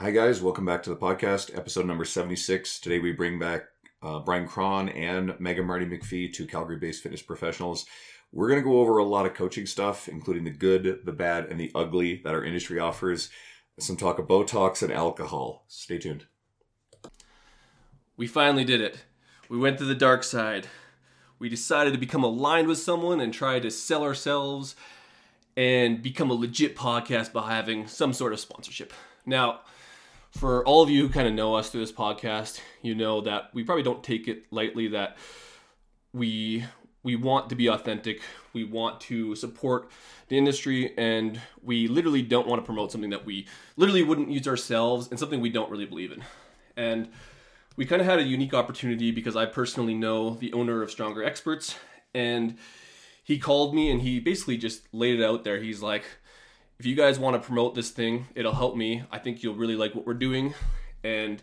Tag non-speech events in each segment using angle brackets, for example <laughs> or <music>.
Hi, guys. Welcome back to the podcast, episode number 76. Today we bring back uh, Brian Krahn and Megan Marty McPhee, two Calgary based fitness professionals. We're going to go over a lot of coaching stuff, including the good, the bad, and the ugly that our industry offers. Some talk of Botox and alcohol. Stay tuned. We finally did it. We went to the dark side. We decided to become aligned with someone and try to sell ourselves and become a legit podcast by having some sort of sponsorship. Now, for all of you who kind of know us through this podcast, you know that we probably don't take it lightly that we we want to be authentic. We want to support the industry and we literally don't want to promote something that we literally wouldn't use ourselves and something we don't really believe in. And we kind of had a unique opportunity because I personally know the owner of Stronger Experts and he called me and he basically just laid it out there. He's like, if you guys want to promote this thing, it'll help me. I think you'll really like what we're doing, and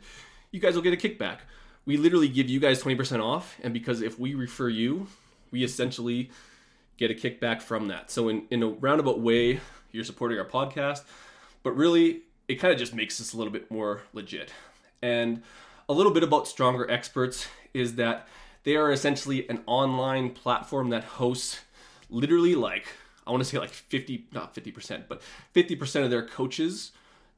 you guys will get a kickback. We literally give you guys 20% off, and because if we refer you, we essentially get a kickback from that. So, in, in a roundabout way, you're supporting our podcast, but really, it kind of just makes us a little bit more legit. And a little bit about Stronger Experts is that they are essentially an online platform that hosts literally like I want to say like 50, not 50%, but 50% of their coaches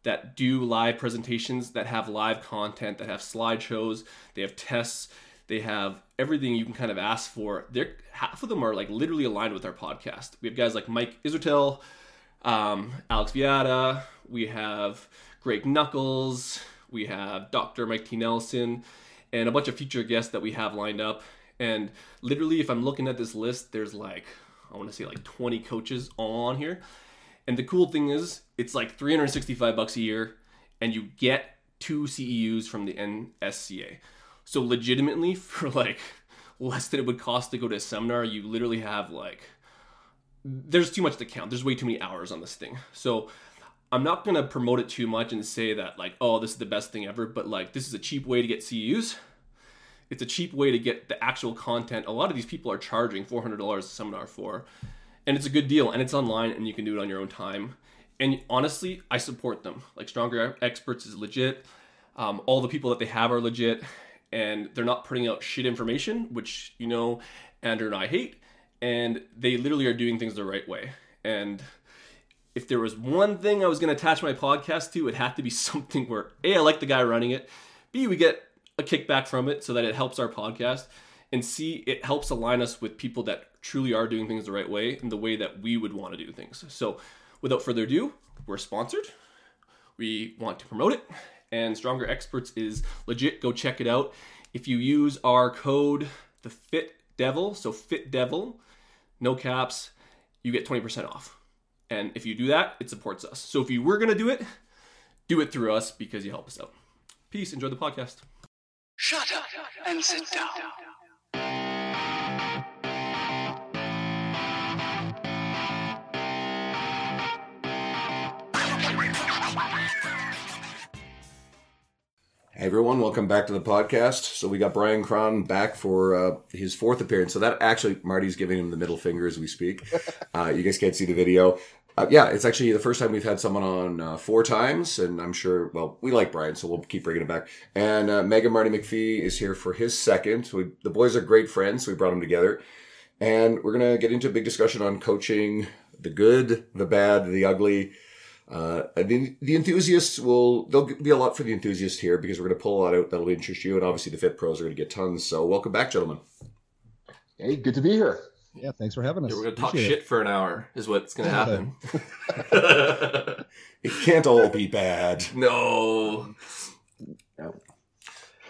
that do live presentations, that have live content, that have slideshows, they have tests, they have everything you can kind of ask for. They're half of them are like literally aligned with our podcast. We have guys like Mike Israetel, um, Alex Viada, we have Greg Nuckols, we have Dr. Mike T. Nelson, and a bunch of future guests that we have lined up. And literally, if I'm looking at this list, there's like I want to say like 20 coaches all on here. And the cool thing is, it's like 365 bucks a year, and you get two CEUs from the NSCA. So legitimately, <laughs> for like less than it would cost to go to a seminar, you literally have like there's too much to count. There's way too many hours on this thing. So I'm not gonna promote it too much and say that like, oh, this is the best thing ever, but like this is a cheap way to get CEUs it's a cheap way to get the actual content. A lot of these people are charging $400 a seminar for, and it's a good deal. And it's online, and you can do it on your own time. And honestly, I support them. Like Stronger Experts is legit. Um, all the people that they have are legit, and they're not putting out shit information, which you know Andrew and I hate. And they literally are doing things the right way. And if there was one thing I was going to attach my podcast to, it had to be <laughs> something where A, I like the guy running it. B, we get a kickback from it so that it helps our podcast and see it helps align us with people that truly are doing things the right way and the way that we would want to do things. So, without further ado, we're sponsored. We want to promote it, and Stronger Experts is legit. Go check it out. If you use our code, the Fit Devil, so Fit Devil, no caps, you get 20% off. And if you do that, it supports us. So if you were to do it, do it through us because you help us out. Peace. Enjoy the podcast. Shut up and sit down. Hey everyone, welcome back to the podcast. So we got Brian Krahn back for uh, his fourth appearance. So that actually, Marty's giving him the middle finger as we speak. <laughs> Uh, you guys can't see the video. Uh, yeah, it's actually the first time we've had someone on uh, four times, and I'm sure. Well, we like Brian, so we'll keep bringing it back. And uh, Megan Marty McPhee is here for his second. We, the boys are great friends, so we brought them together, and we're gonna get into a big discussion on coaching, the good, the bad, the ugly. Uh, the, the enthusiasts will there'll be a lot for the enthusiasts here because we're going to pull a lot out that'll interest you, and obviously the fit pros are going to get tons. So welcome back, gentlemen. Hey, good to be here. Yeah, thanks for having us. Yeah, we're gonna talk Appreciate shit it. for an hour, is what's gonna happen. <laughs> it can't all be bad. <laughs> No.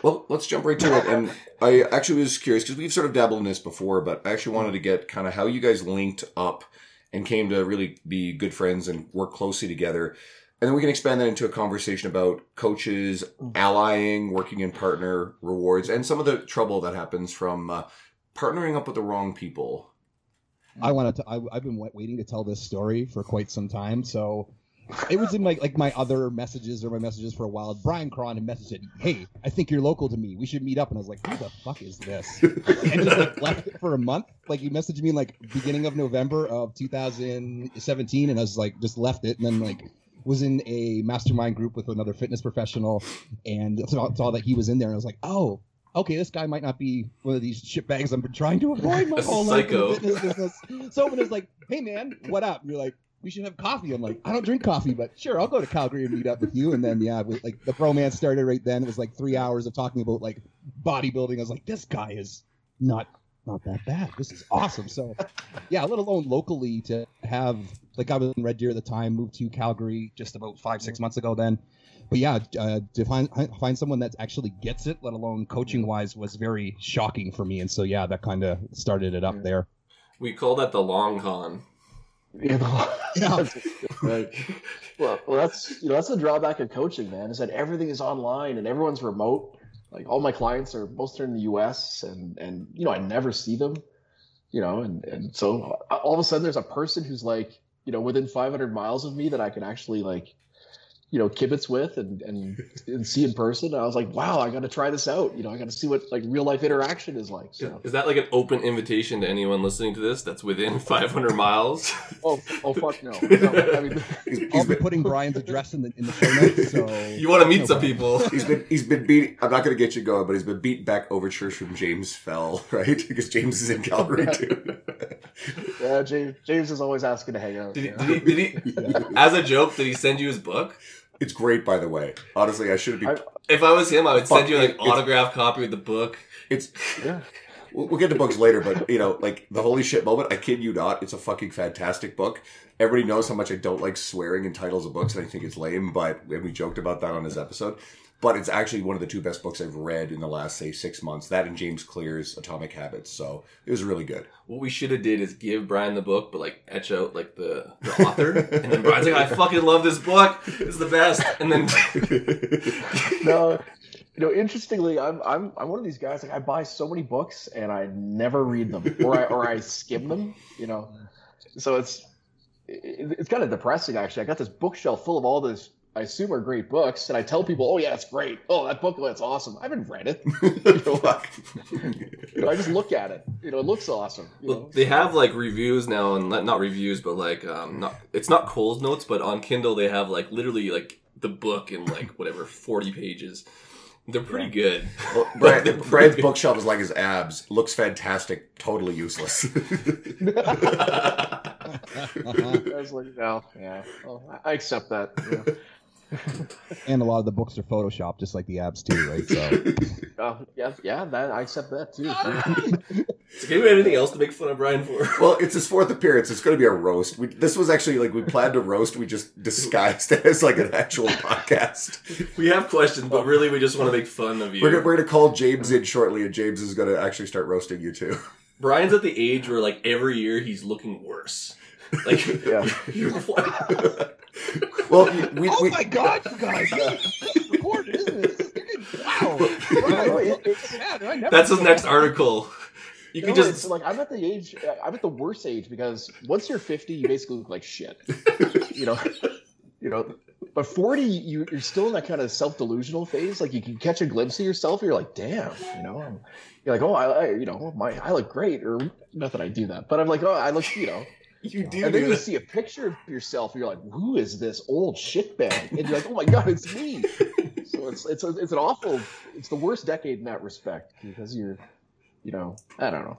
Well, let's jump right to it. And I actually was curious because we've sort of dabbled in this before, but I actually wanted to get kind of how you guys linked up and came to really be good friends and work closely together. And then we can expand that into a conversation about coaches allying, working in partner rewards, and some of the trouble that happens from uh, partnering up with the wrong people. I wanted to. I, have been waiting to tell this story for quite some time. So it was in my like my other messages or my messages for a while. Brian Krahn had messaged it, "Hey, I think you're local to me. We should meet up." And I was like, "Who the fuck is this?" and just like left it for a month. Like he messaged me like beginning of November of 2017, and I was like, just left it. And then like was in a mastermind group with another fitness professional, and saw, saw that he was in there, and I was like, oh, okay, this guy might not be one of these shitbags I've been trying to avoid <laughs> my whole life fitness business. So when it's like, hey man, what up? And you're like, we should have coffee. I'm like, I don't drink coffee, but sure, I'll go to Calgary and meet up with you. And then yeah, we, like the bromance started right then. It was like three hours of talking about like bodybuilding. I was like, this guy is not not that bad. This is awesome. So yeah, let alone locally to have like I was in Red Deer at the time, moved to Calgary just about five six months ago then. But yeah, uh, to find find someone that actually gets it, let alone coaching wise, was very shocking for me. And so yeah, that kind of started it up Yeah. there. We call that the long con. You know, Yeah. right. <laughs> <laughs> Well, well, that's you know that's the drawback of coaching, man. Is that everything is online and everyone's remote. Like all my clients are most are in the U.S. and and you know I never see them. You know, and and so uh, all of a sudden there's a person who's like you know within 500 miles of me that I can actually like you know kibitz with and and, and see in person. And I was like, wow, I got to try this out. You know, I got to see what like real life interaction is like. So. Is that like an open invitation to anyone listening to this that's within <laughs> 500 miles? Oh, oh, fuck no. <laughs> no I mean, He's, I'll he's be been, putting Brian's address in the in the show notes. So <laughs> You want to meet No some problem. people? he's been he's been beat I'm not going to get you going, but he's been beat back overtures from James Fell, right? Because James is in Calgary too. yeah, James, James is always asking to hang out. Did he, did he, did he, as a joke, did he send you his book? It's great, by the way. Honestly, I shouldn't be. I- If I was him, I would send you like it- autographed copy of the book. It's Yeah. We'll we'll get to books later, but you know, like the holy shit moment. I kid you not, it's a fucking fantastic book. Everybody knows how much I don't like swearing in titles of books, and I think it's lame. But we joked about that on his episode. But it's actually one of the two best books I've read in the last say six months. That and James Clear's Atomic Habits. So it was really good. What we should have did is give Brian the book, but like etch out like the, the author, and then Brian's like, "I fucking love this book. It's the best." And then <laughs> no, you know, interestingly, I'm I'm I'm one of these guys. Like I buy so many books and I never read them, or I or I skim them. You know, so it's it, it's kind of depressing actually. I got this bookshelf full of all this. I assume are great books, and I tell people, "Oh yeah, it's great. Oh, that book, that's awesome." I haven't read it. <laughs> Fuck. You know, I just look at it. You know, it looks awesome. You well, know? they have like reviews now, and not not reviews, but like um, not it's not Cole's notes, but on Kindle they have like literally like the book in like whatever forty pages. They're pretty good. Well, They're pretty Brian's good. bookshelf is like his abs. Looks fantastic. Totally useless. <laughs> <laughs> I was like, no, yeah, well, I I accept that. you know. <laughs> and a lot of the books are photoshopped, just like the abs too, right? So <laughs> Oh, yeah, yeah, that I accept that too. <laughs> So can we have anything else to make fun of Brian for? Well, it's his fourth appearance. It's going to be a roast. We, this was actually like we planned a roast. We just disguised it as like an actual podcast. We have questions, but really we just want to make fun of you. We're, we're going to call James in shortly, and James is going to actually start roasting you too. Brian's at the age where like every year he's looking worse. Like <laughs> Yeah. what? <laughs> Well, we, oh we, my god, you guys! It's recorded, isn't it? Wow, it- It's sad, I never- That's his next article. You You can just it's like I'm at the age, I'm at the worst age because once you're 50, you basically look like shit. you know, you know, but 40, you, you're still in that kind of self delusional phase. Like you can catch a glimpse of yourself, and you're like, damn, you know, I'm, you're like, oh, I, I, you know, my, I look great, or not that I do that, but I'm like, oh, I look, you know, you do and then you see a picture of yourself, and you're like, who is this old shitbag? And you're like, oh my god, it's me. <laughs> So it's it's a, it's an awful, it's the worst decade in that respect because you're, you know, I don't know.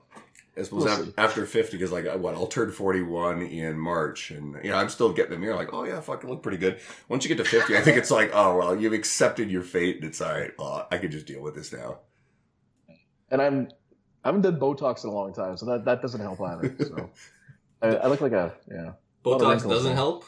I suppose We'll after, after 50, because like, what, I'll turn 41 in March, and you know, I'm still getting the mirror, like, oh yeah, fucking look pretty good. Once you get to 50, I think it's like, oh, well, you've accepted your fate, and it's all right. Well, I can just deal with this now. and I'm I haven't done Botox in a long time, so that, that doesn't help either. So <laughs> I, I look like a yeah. Botox doesn't help.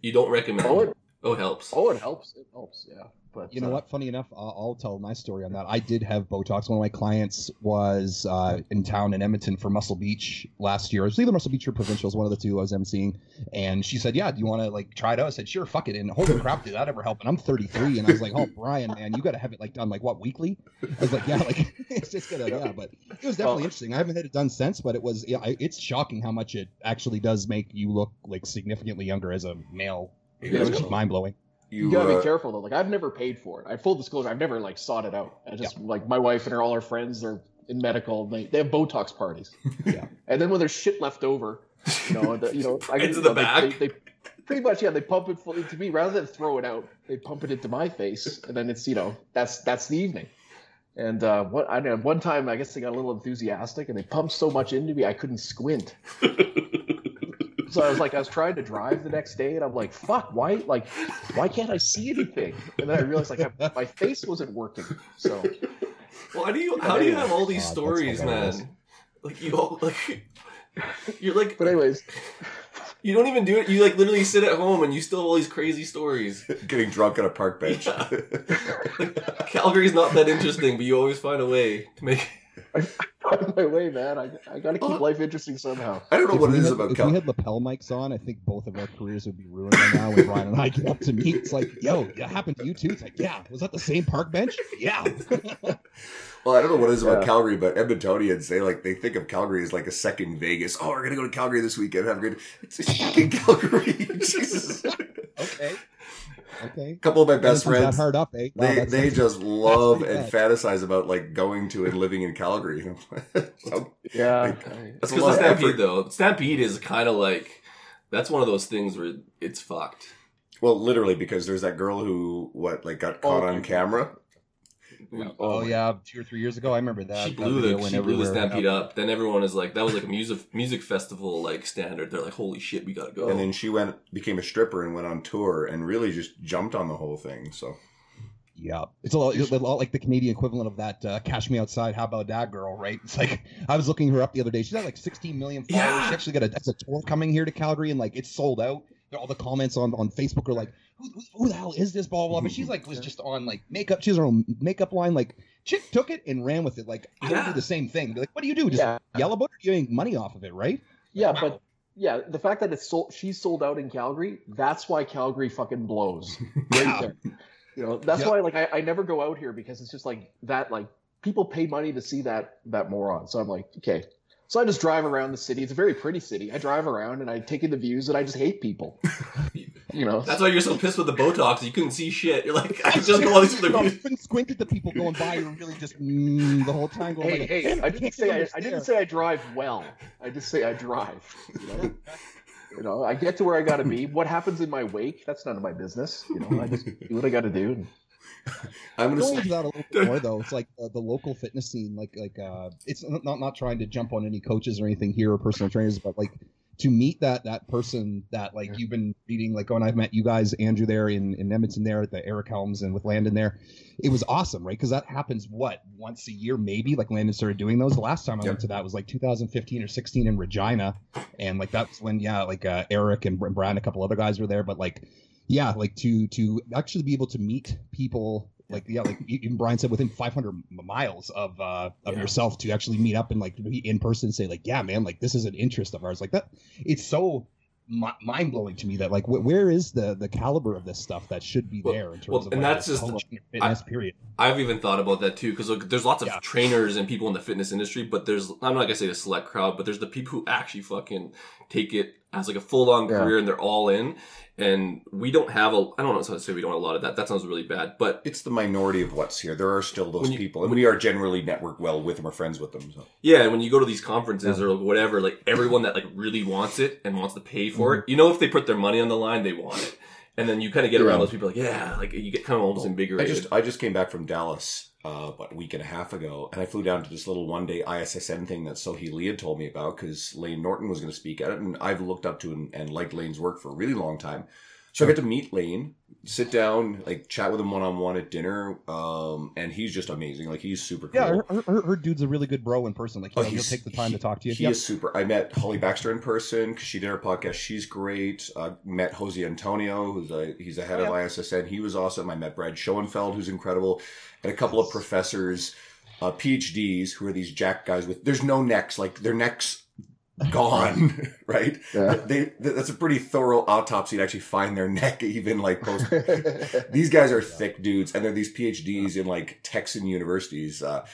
You don't recommend. Oh, it, Oh, it helps. oh, it helps. It helps. Yeah, but You know uh, what? Funny enough, I'll, I'll tell my story on that. I did have Botox. One of my clients was uh, in town in Edmonton for Muscle Beach last year. It was either Muscle Beach or Provincials, one of the two I was emceeing. And she said, "Yeah, do you want to like try it out?" I said, "Sure, fuck it." And holy crap, did that ever help? And I'm 33, and I was like, "Oh, Brian, man, you got to have it like done like what weekly?" I was like, "Yeah, like <laughs> it's just gonna yeah." But it was definitely Well- interesting. I haven't had it done since, but it was yeah, I, it's shocking how much it actually does make you look like significantly younger as a male. It was just mind blowing. You, you gotta uh, be careful though. Like I've never paid for it. I full disclosure, I've never like sought it out. I just like my wife and her all her friends. They're in medical. They they have Botox parties. <laughs> Yeah. And then when there's shit left over, you know, the, you know, I Into you the know, they- back. They, they, pretty much, yeah. They pump it full into me rather than throw it out. They pump it into my face, and then it's you know that's that's the evening. And uh, what I know, one time I guess they got a little enthusiastic, and they pumped so much into me I couldn't squint. <laughs> so I was like, I was trying to drive the next day, and I'm like, fuck, why, like, why can't I see anything? And then I realized like I, my face wasn't working. So Why do you? How do you have all these God, stories, man? Like you all like. You're like, But anyways, you don't even do it. You like literally sit at home and you still have all these crazy stories. <laughs> Getting drunk on a park bench. Like, <laughs> Calgary's not that interesting, but you always find a way to make. <laughs> find my way, man. I, I got to keep life interesting somehow. I don't know If what it we had- about if Cal. we had lapel mics on, I think both of our careers would be ruined by now. When Brian and I get up to meet, it's like, "Yo, that happened to you too." It's like, "Yeah, was that the same park bench?" Yeah. <laughs> Well, I don't know what it is about Yeah. Calgary, but Edmontonians they like they think of Calgary as like a second Vegas. Oh, we're gonna go to Calgary this weekend. Have a great. It's a fucking Calgary. <laughs> Jesus. A okay. Okay. couple of my best friends. hard up, eh? Wow, They they that's- just love and bad. fantasize about like going to and living in Calgary. <laughs> So, Yeah. Like, That's because lot of of Stampede, effort. though. Stampede is kind of like that's one of those things where it's fucked. well, literally because there's that girl who what like got caught Oh, on camera. Oh my- yeah, two or three years ago, I remember that. she blew video the she blew the everywhere. Stampede up. Then everyone is like, that was like a music music festival like standard. They're like, holy shit, we gotta go. And then she went became a stripper and went on tour and really just jumped on the whole thing. So Yeah, it's a lot, it's a lot like the Canadian equivalent of that uh, "Cash Me Outside." How about that girl? Right? It's like I was looking her up the other day. She's got like 16 million followers. Yeah. She actually got a, that's a tour coming here to Calgary, and like it's sold out. All the comments on, on Facebook are like, who, who, who the hell is this? Blah blah. blah. But she's like was <laughs> just on like makeup. She has her own makeup line. Like chick took it and ran with it. Like I would Yeah. do the same thing. Be like, what do you do? Just Yeah. yell about it? You make money off of it, right? Yeah, but yeah, the fact that it's sold, she's sold out in Calgary, that's why Calgary fucking blows. <laughs> Right Yeah. there. You know, that's Yep. why like I, I never go out here because it's just like that like people pay money to see that that moron. So I'm like, okay. So I just drive around the city. It's a very pretty city. I drive around and I take in the views and I just hate people. <laughs> You know. That's why you're so pissed with the Botox. You couldn't see shit. You're like, I <laughs> just go all these other you couldn't squint at the people going by. You're really just mm, the whole time going. hey, like, hey, I didn't say I, I didn't say I drive well. I just say I drive. You know? <laughs> you know, I get to where I got to be. What happens in my wake? That's none of my business. You know, I just do what I got to do. <laughs> I'm gonna going say, into that a little bit more though. It's like uh, the local fitness scene. Like like uh, it's not not- not trying to jump on any coaches or anything here or personal trainers, but like to meet that that person that like you've been meeting like when I've met you guys, Andrew there in, in Edmonton there at the Eric Helms and with Landon there, it was awesome, right? Because that happens what once a year maybe. Like Landon started doing those. The last time I Yep. went to that was like 2015 or 16 in Regina, and like that's when yeah, like uh, Eric and Brian a couple other guys were there, but like yeah, like to to actually be able to meet people like yeah, like even Brian said within 500 miles of uh of Yeah. yourself to actually meet up and like be in person and say like yeah man like this is an interest of ours like that it's so mi- mind blowing to me that like wh- where is the the caliber of this stuff that should be Well- there in terms well, of and like, that's just the- fitness period I've even thought about that too, because look, there's lots of Yeah. trainers and people in the fitness industry, but there's I'm not gonna say the select crowd, but there's the people who actually fucking take it as like a full on Yeah. career and they're all in. And we don't have a I don't know how to say we don't have a lot of that. That sounds really bad, but it's the minority of what's here. There are still those you- people, and we are generally networked well with them or friends with them. So. yeah, and when you go to these conferences or whatever, like everyone that like really wants it and wants to pay for it, mm-hmm. you know, if they put their money on the line, they want it. And then you kind of get around those people like, yeah, like you get kind of almost in bigger. I just I just came back from Dallas uh, about a week and a half ago, and I flew down to this little one day ISSN thing that Sohee Lee had told me about because Lane Norton was going to speak at it, and I've looked up to and, and liked Lane's work for a really long time. So I get to meet Lane, sit down, like chat with him one on one at dinner, um, and he's just amazing. Like he's super cool. yeah her, her, her, her dude's a really good bro in person like Oh, he'll, he'll take the time to talk to you He Yep. is super. I met Holly Baxter in person because she did our podcast. She's great. Uh, met Jose Antonio, who's a, he's the head Oh, of ISSN. He was awesome. I met Brad Schoenfeld, who's incredible, and a couple of professors, uh, PhDs, who are these jack guys with. There's no necks. Like their necks gone, <laughs> right? Yeah. They that's a pretty thorough autopsy to actually find their <laughs> neck, even like post. these guys are thick dudes, and they're these PhDs in like Texan universities. Uh,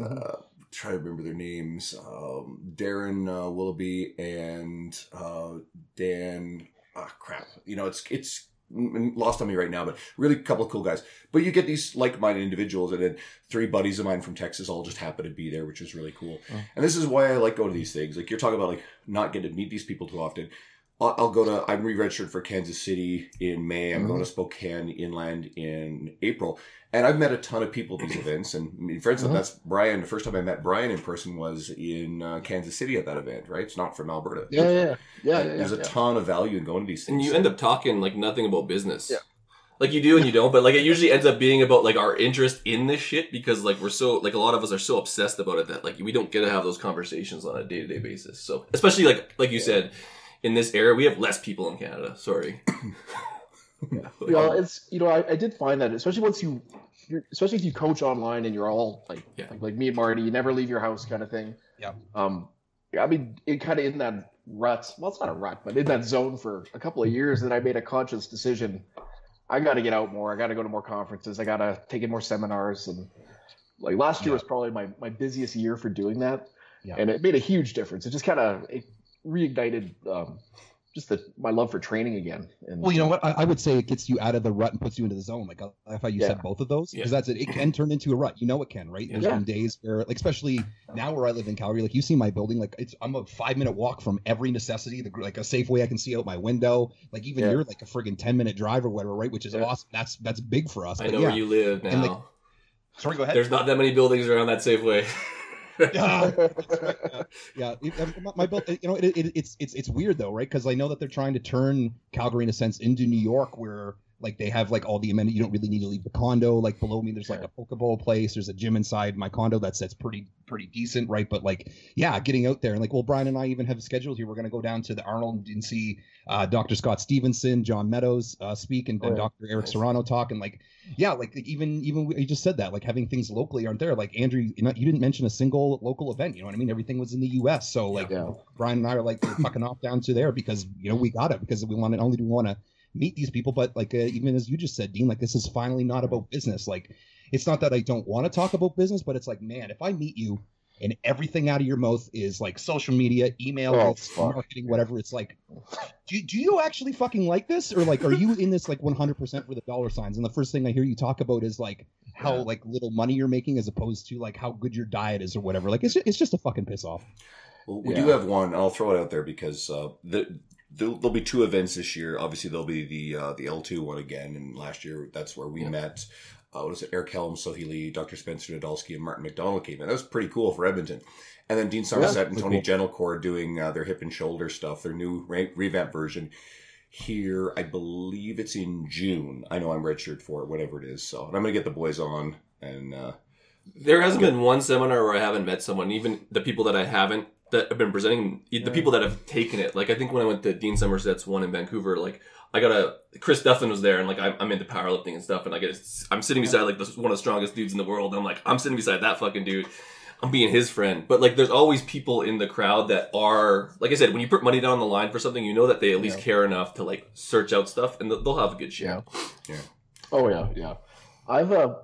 uh, try to remember their names: um, Darryn uh, Willoughby and uh, Dan. Ah, crap. You know, it's it's lost on me right now, but really a couple of cool guys. But you get these like-minded individuals, and then three buddies of mine from Texas all just happen to be there, which is really cool. Oh. And this is why I like going to these things. Like you're talking about, like not getting to meet these people too often. I'll, I'll go to. I'm re-registered for Kansas City in May. I'm Mhm. going to Spokane Inland in April, and I've met a ton of people at these events. And I mean, for instance, Mhm. that's Brian. The first time I met Brian in person was in uh, Kansas City at that event. Right? It's not from Alberta. Yeah, yeah, yeah, yeah. And There's yeah, a yeah. ton of value in going to these things. and you end up talking like nothing about business. Yeah. Like you do and you don't, but like it usually ends up being about like our interest in this shit because like we're so like a lot of us are so obsessed about it that like we don't get to have those conversations on a day to day basis. So especially like like you said, in this era we have less people in Canada. Sorry. <coughs> <laughs> Well, it's you know I, I did find that especially once you, you're, especially if you coach online and you're all like, Yeah. like like me and Marty, you never leave your house kind of thing. Yeah. Um, yeah, I mean, it kind of in that rut. Well, it's not a rut, but in that zone for a couple of years, that I made a conscious decision. I got to get out more. I got to go to more conferences. I got to take in more seminars, and like last year Yeah. was probably my my busiest year for doing that, Yeah. and it made a huge difference. It just kind of it reignited um, just the, my love for training again. And Well, you know what? I, I would say it gets you out of the rut and puts you into the zone. Like I like how you Yeah. said both of those, Yeah. because that's it. It can turn into a rut. You know it can, right? There's Yeah. been days where, like, especially now where I live in Calgary, like you see my building, like it's I'm a five minute walk from every necessity. The, like a Safeway I can see out my window. Like even Yeah. you're like a friggin' ten minute drive or whatever, right? Which is Yeah. awesome. That's that's big for us. I But know yeah. where you live now. And, like, Sorry, go ahead. There's not that many buildings around that Safeway. yeah, <laughs> <laughs> yeah. um, my, my you know, it, it, it's it's it's weird though, right? Because I know that they're trying to turn Calgary in a sense into New York, where like they have like all the amenities. You don't really need to leave the condo. Like below me, there's like a pokeball place. There's a gym inside my condo that's that's pretty pretty decent, right? But like, yeah, getting out there and like, well, Brian and I even have scheduled here. We're gonna go down to the Arnold and see uh, Dr. Scott Stevenson, John Meadows uh, speak, and, Oh, yeah. Dr. Eric. Serrano talk, and like yeah, like even even you just said that, like having things locally aren't there. Like Andrew, you, know, you didn't mention a single local event. You know what I mean? Everything was in the U.S. So like Yeah. Brian and I are like fucking off down to there because you know we got it because we want to only do we want to meet these people, but like uh, even as you just said, Dean, like this is finally not about business. Like it's not that I don't want to talk about business, but it's like man, if I meet you and everything out of your mouth is like social media, email, Oh, marketing, whatever. It's like, do, do you actually fucking like this, or like, are you in this like 100% for the dollar signs? And the first thing I hear you talk about is like how Yeah. like little money you're making as opposed to like how good your diet is or whatever. Like it's just, it's just a fucking piss off. Well, we Yeah. do have one. and I'll throw it out there because uh, the, there'll, there'll be two events this year. Obviously, there'll be the uh, the L two one again, and last year that's where we Yeah. met. Uh, what is it? Eric Helm, Sohee Lee, Dr. Spencer Nadolski, and Martin McDonald came in. That was pretty cool for Edmonton. And then Dean Somerset and pretty Tony Gentilcore doing uh, their hip and shoulder stuff, their new re- revamp version here. I believe it's in June. I know I'm registered for it, whatever it is. So, and I'm gonna get the boys on and. Uh, There hasn't been one seminar where I haven't met someone, even the people that I haven't that have been presenting, the Yeah. people that have taken it. Like I think when I went to Dean Somerset's one in Vancouver, like I got a Chris Duffin was there, and like I'm, I'm into powerlifting and stuff, and I get I'm sitting beside like this, one of the strongest dudes in the world, and I'm like I'm sitting beside that fucking dude. I'm being his friend, but like there's always people in the crowd that are like I said, when you put money down on the line for something, you know that they at least Yeah. care enough to like search out stuff, and they'll they'll have a good shit. Yeah. Oh yeah, yeah. I've uh,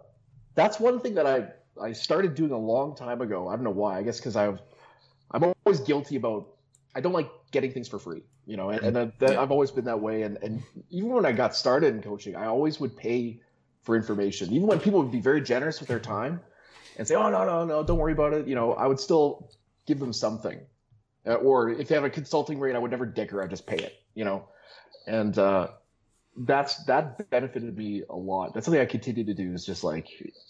that's one thing that I I started doing a long time ago. I don't know why. I guess because I've I'm always guilty about I don't like getting things for free. You know, and, and that, that. I've always been that way. And and even when I got started in coaching, I always would pay for information, even when people would be very generous with their time and say, "Oh no, no, no, don't worry about it." You know, I would still give them something. Uh, or if they have a consulting rate, I would never dicker. I'd just pay it. You know, and uh, that's that benefited me a lot. That's something I continue to do. Is just like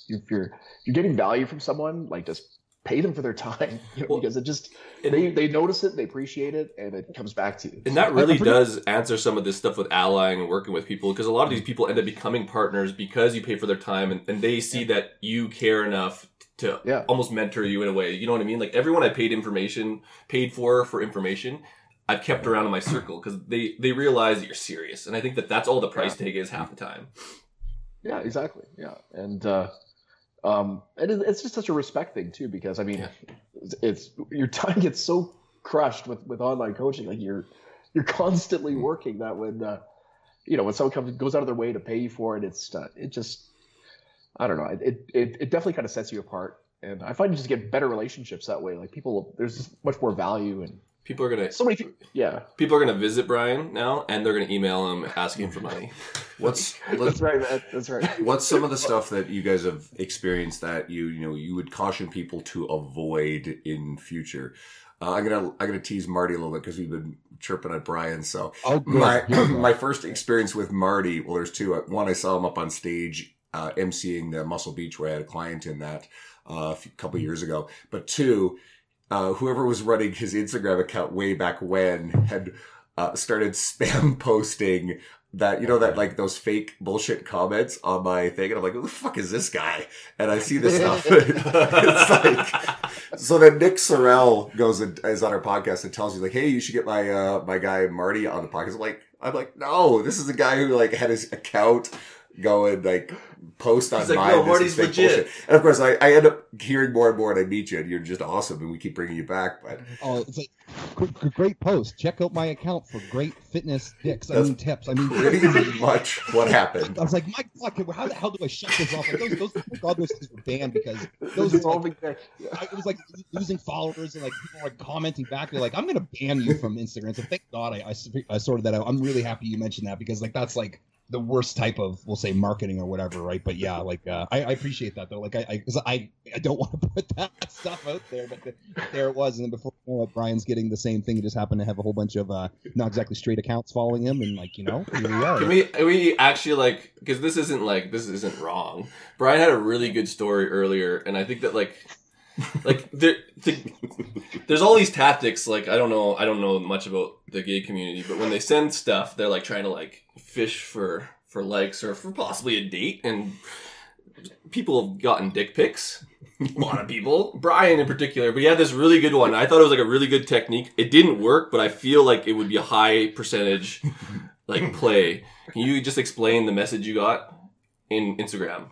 if you're you're getting value from someone, like just pay them for their time, <laughs> you know, Well, because it just and- they they notice it, they appreciate it, and it comes back to you. And that really forget- does answer some of this stuff with allying and working with people because a lot of these people end up becoming partners because you pay for their time and, and they see that you care enough to Yeah. almost mentor you in a way. You know what I mean? Like everyone I paid information, paid for for information, I've kept around in my circle because they, they realize that you're serious. And I think that that's all the price tag is half the time. Yeah, exactly. Yeah, and uh, um, and it, it's just such a respect thing too, because I mean, Yeah. it's, your time gets so crushed with with online coaching, like you're you're constantly working that when uh, you know when someone comes goes out of their way to pay you for it, it's uh, it just I don't know, it it, it definitely kind of sets you apart. And I find you just get better relationships that way. Like people, there's just much more value, and People are gonna so many people. Yeah, people are gonna visit Brian now and they're gonna email him asking for money. <laughs> what's <laughs> that's right, man. That's right. <laughs> What's some of the stuff that you guys have experienced that you you know you would caution people to avoid in future? Uh, I'm gonna I'm gonna tease Marty a little bit because we've been chirping at Brian. So Oh, my Here we go. my first experience with Marty, well, there's two. One, I saw him up on stage uh, emceeing the Muscle Beach, where I had a client in that uh, a few, couple years ago. But two, uh, whoever was running his Instagram account way back when had uh, started <laughs> spam posting that you know that like those fake bullshit comments on my thing, and I'm like, who the fuck is this guy? And I see this stuff. <laughs> it's like so then Nick Sorrell goes and is on our podcast and tells you like, hey, you should get my uh my guy Marty on the podcast. I'm like, I'm like, no, this is a guy who like had his account go and like post on He's like, mine. no, this is Marty's fake legit. bullshit. And of course, I, I end up hearing more and more, and I meet you, and you're just awesome, and we keep bringing you back. But Oh, it's like gr- gr- great post. Check out my account for great fitness dicks. I That's mean tips. I mean pretty <laughs> much what happened. I was like, my fuck, how the hell do I shut this off? Like those, those, thank God those things were banned because Those those are are all like. I- it was like losing followers and like people were like commenting back. They're like, I'm gonna ban you from Instagram. So thank God I I sorted that out. I'm really happy you mentioned that because like that's like the worst type of we'll say marketing or whatever, right? But yeah, like uh, I, I appreciate that though. Like I, I, I, I don't <laughs> want to put that <laughs> stuff out there, but the, there it was. And then before you know it, Brian's getting the same thing. He just happened to have a whole bunch of uh, not exactly straight accounts following him, and like you know, we are. Can we can we actually like because this isn't like this isn't wrong. Brian had a really good story earlier, and I think that like like there the, there's all these tactics. Like I don't know I don't know much about the gay community, but when they send stuff, they're like trying to like fish for for likes or for possibly a date, and people have gotten dick pics. A lot of people, Brian in particular, but he had this really good one. I thought it was like a really good technique. It didn't work, but I feel like it would be a high percentage like play. Can you just explain the message you got in Instagram?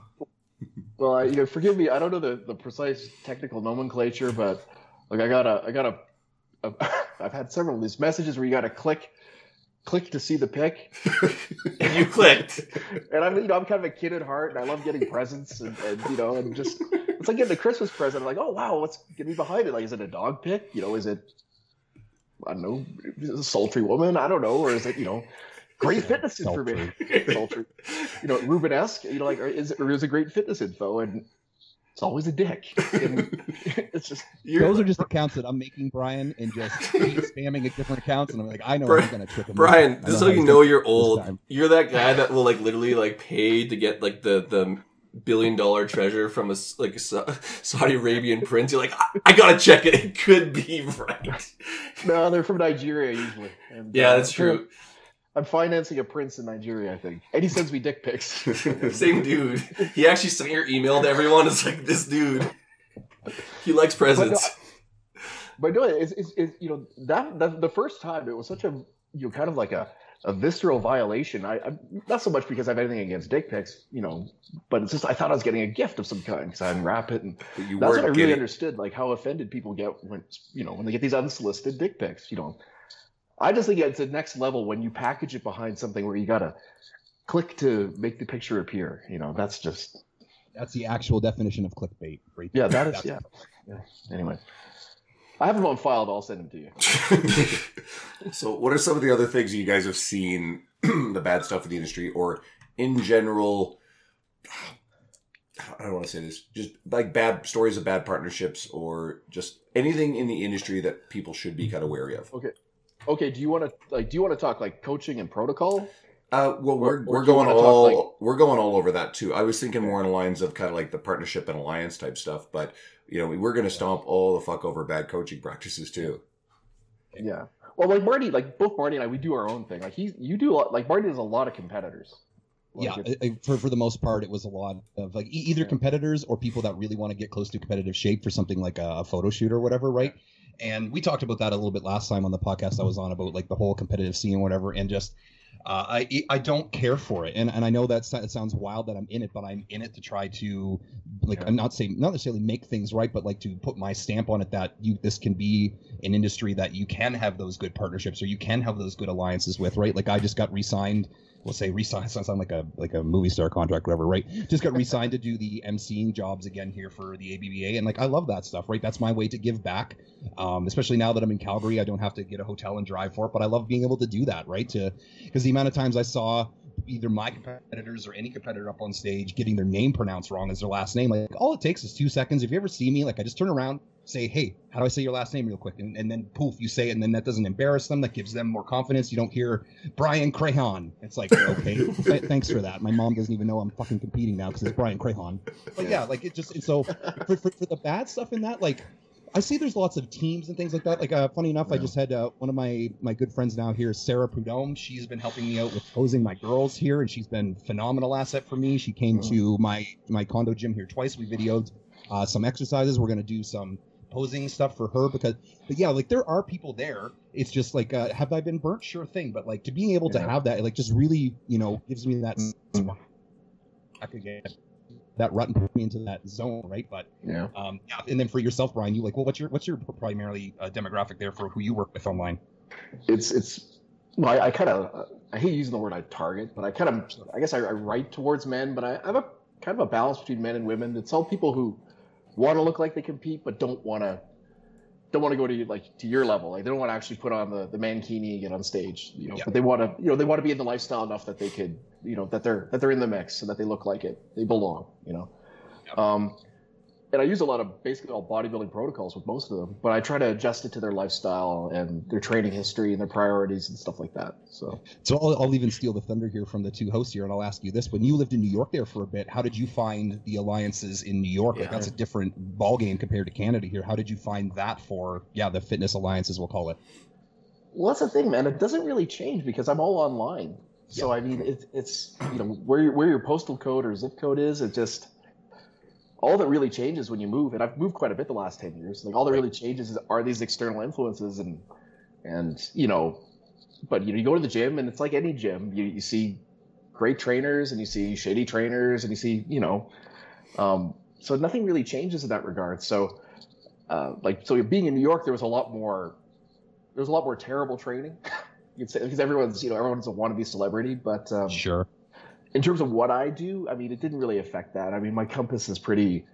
Well, I, you know, forgive me. I don't know the, the precise technical nomenclature, but like I got a, I got a, a <laughs> I've had several of these messages where you got to click, click to see the pic, <laughs> And you clicked. <laughs> and I'm, you know, I'm kind of a kid at heart, and I love getting presents, and, and you know, and just it's like getting a Christmas present. I'm like, oh wow, what's be behind it? Like, is it a dog pic? You know, is it, I don't know, is a sultry woman? I don't know, or is it, you know, great fitness information? <laughs> sultry, you know, Rubenesque, you know, like, is it, or is it great fitness info? And it's always a dick. And <laughs> it's just, <laughs> You're, Those are just accounts that I'm making, Brian, and just spamming at different accounts, and I'm like, I know Bri- I'm gonna trick him. Brian, I this is how how you know you're old. You're that guy that will like literally like pay to get like the the billion dollar treasure from a s- like a Saudi Arabian prince. You're like, I, I gotta check it. It could be right. no, they're from Nigeria usually. And, Yeah, uh, that's true. I'm financing a prince in Nigeria, I think. And he sends me dick pics. <laughs> Same dude. He actually sent your email to everyone. It's like this dude. He likes presents. But no, it's, it's, it's you know that, that the first time it was such a you know kind of like a, a visceral violation. I, I not so much because I have anything against dick pics, you know, but it's just I thought I was getting a gift of some kind because I unwrap it and But you that's what I really getting. understood, like how offended people get when you know when they get these unsolicited dick pics. You know, I just think it's the next level when you package it behind something where you gotta click to make the picture appear. You know, that's just That's the actual definition of clickbait. Right yeah, there. that is That's- yeah. yeah. Anyway, I have them on file. But I'll send them to you. <laughs> so, what are some of the other things you guys have seen, <clears throat> the bad stuff in the industry, or in general? I don't want to say this, just like bad stories of bad partnerships, or just anything in the industry that people should be kind of wary of. Okay, do you want to like? Do you want to talk like coaching and protocol? Uh, well, we're Or- or we're do you going wanna talk, all like- we're going all over that too. I was thinking more in the lines of kind of like the partnership and alliance type stuff, but you know, we're going to stomp all the fuck over bad coaching practices too. Yeah. Well, like Marty, like both Marty and I, we do our own thing. Like he, you do a lot, like Marty has a lot of competitors. Like, yeah, it's- I- I- for for the most part, it was a lot of like e- either Yeah. competitors or people that really want to get close to competitive shape for something like a, a photo shoot or whatever, right? And we talked about that a little bit last time on the podcast I was on about like the whole competitive scene or whatever, and just uh, I I don't care for it, and and I know that it sounds wild that I'm in it, but I'm in it to try to like Yeah. I'm not saying not necessarily make things right, but like to put my stamp on it that you this can be an industry that you can have those good partnerships or you can have those good alliances with, right? Like I just got re-signed we'll say re-signed sounds like a like a movie star contract whatever right just got re-signed to do the emceeing jobs again here for the abba and like i love that stuff right that's my way to give back um, especially now that i'm in calgary i don't have to get a hotel and drive for it but i love being able to do that right to because the amount of times i saw either my competitors or any competitor up on stage getting their name pronounced wrong as their last name. Like all it takes is two seconds. If you ever see me, like I just turn around, say, "Hey, how do I say your last name real quick?" And, and then poof, you say it, and then that doesn't embarrass them. That gives them more confidence. You don't hear Brian Crahan. It's like <laughs> okay, th- thanks for that. My mom doesn't even know I'm fucking competing now because it's Brian Crahan. But yeah, like it just and so for, for, for the bad stuff in that, like I see there's lots of teams and things like that. Like, uh, funny enough, I just had uh, one of my my good friends now here, Sarah Prudhomme. She's been helping me out with posing my girls here, and she's been phenomenal asset for me. She came to my my condo gym here twice. We videoed uh, some exercises. We're gonna do some posing stuff for her because, but yeah, like there are people there. It's just like, uh, have I been burnt? Sure thing, but like to being able to have that, it, like just really, you know, gives me that. I could get that rut and put me into that zone, right? But Yeah. um, yeah, and then for yourself, Brian, you like, well, what's your what's your primarily uh, demographic there for who you work with online? it's it's well, I, I kind of I hate using the word I target, but I kind of I guess I, I write towards men, but I, I have a kind of a balance between men and women. It's all people who want to look like they compete, but don't want to don't want to go to like to your level. Like they don't want to actually put on the the mankini and get on stage, you know. Yeah. But they want to you know they want to be in the lifestyle enough that they could you know that they're that they're in the mix and that they look like it. They belong, you know. Um, and I use a lot of basically all bodybuilding protocols with most of them, but I try to adjust it to their lifestyle and their training history and their priorities and stuff like that. So So I'll, I'll even steal the thunder here from the two hosts here, and I'll ask you this: When you lived in New York there for a bit, how did you find the alliances in New York? Like that's a different ball game compared to Canada here. How did you find that for yeah the fitness alliances? We'll call it. Well, that's the thing, man. It doesn't really change because I'm all online. So I mean, it, it's you know where your, where your postal code or zip code is. It just all that really changes when you move, and I've moved quite a bit the last ten years. Like all that really changes is, are these external influences, and and you know, but you know, you go to the gym, and it's like any gym. You you see great trainers, and you see shady trainers, and you see you know, um, so nothing really changes in that regard. So. Uh, like so, being in New York, there was a lot more there's a lot more terrible training. <laughs> You could say because everyone's you know everyone's a wannabe celebrity, but um, Sure. In terms of what I do, I mean, it didn't really affect that. I mean, my compass is pretty.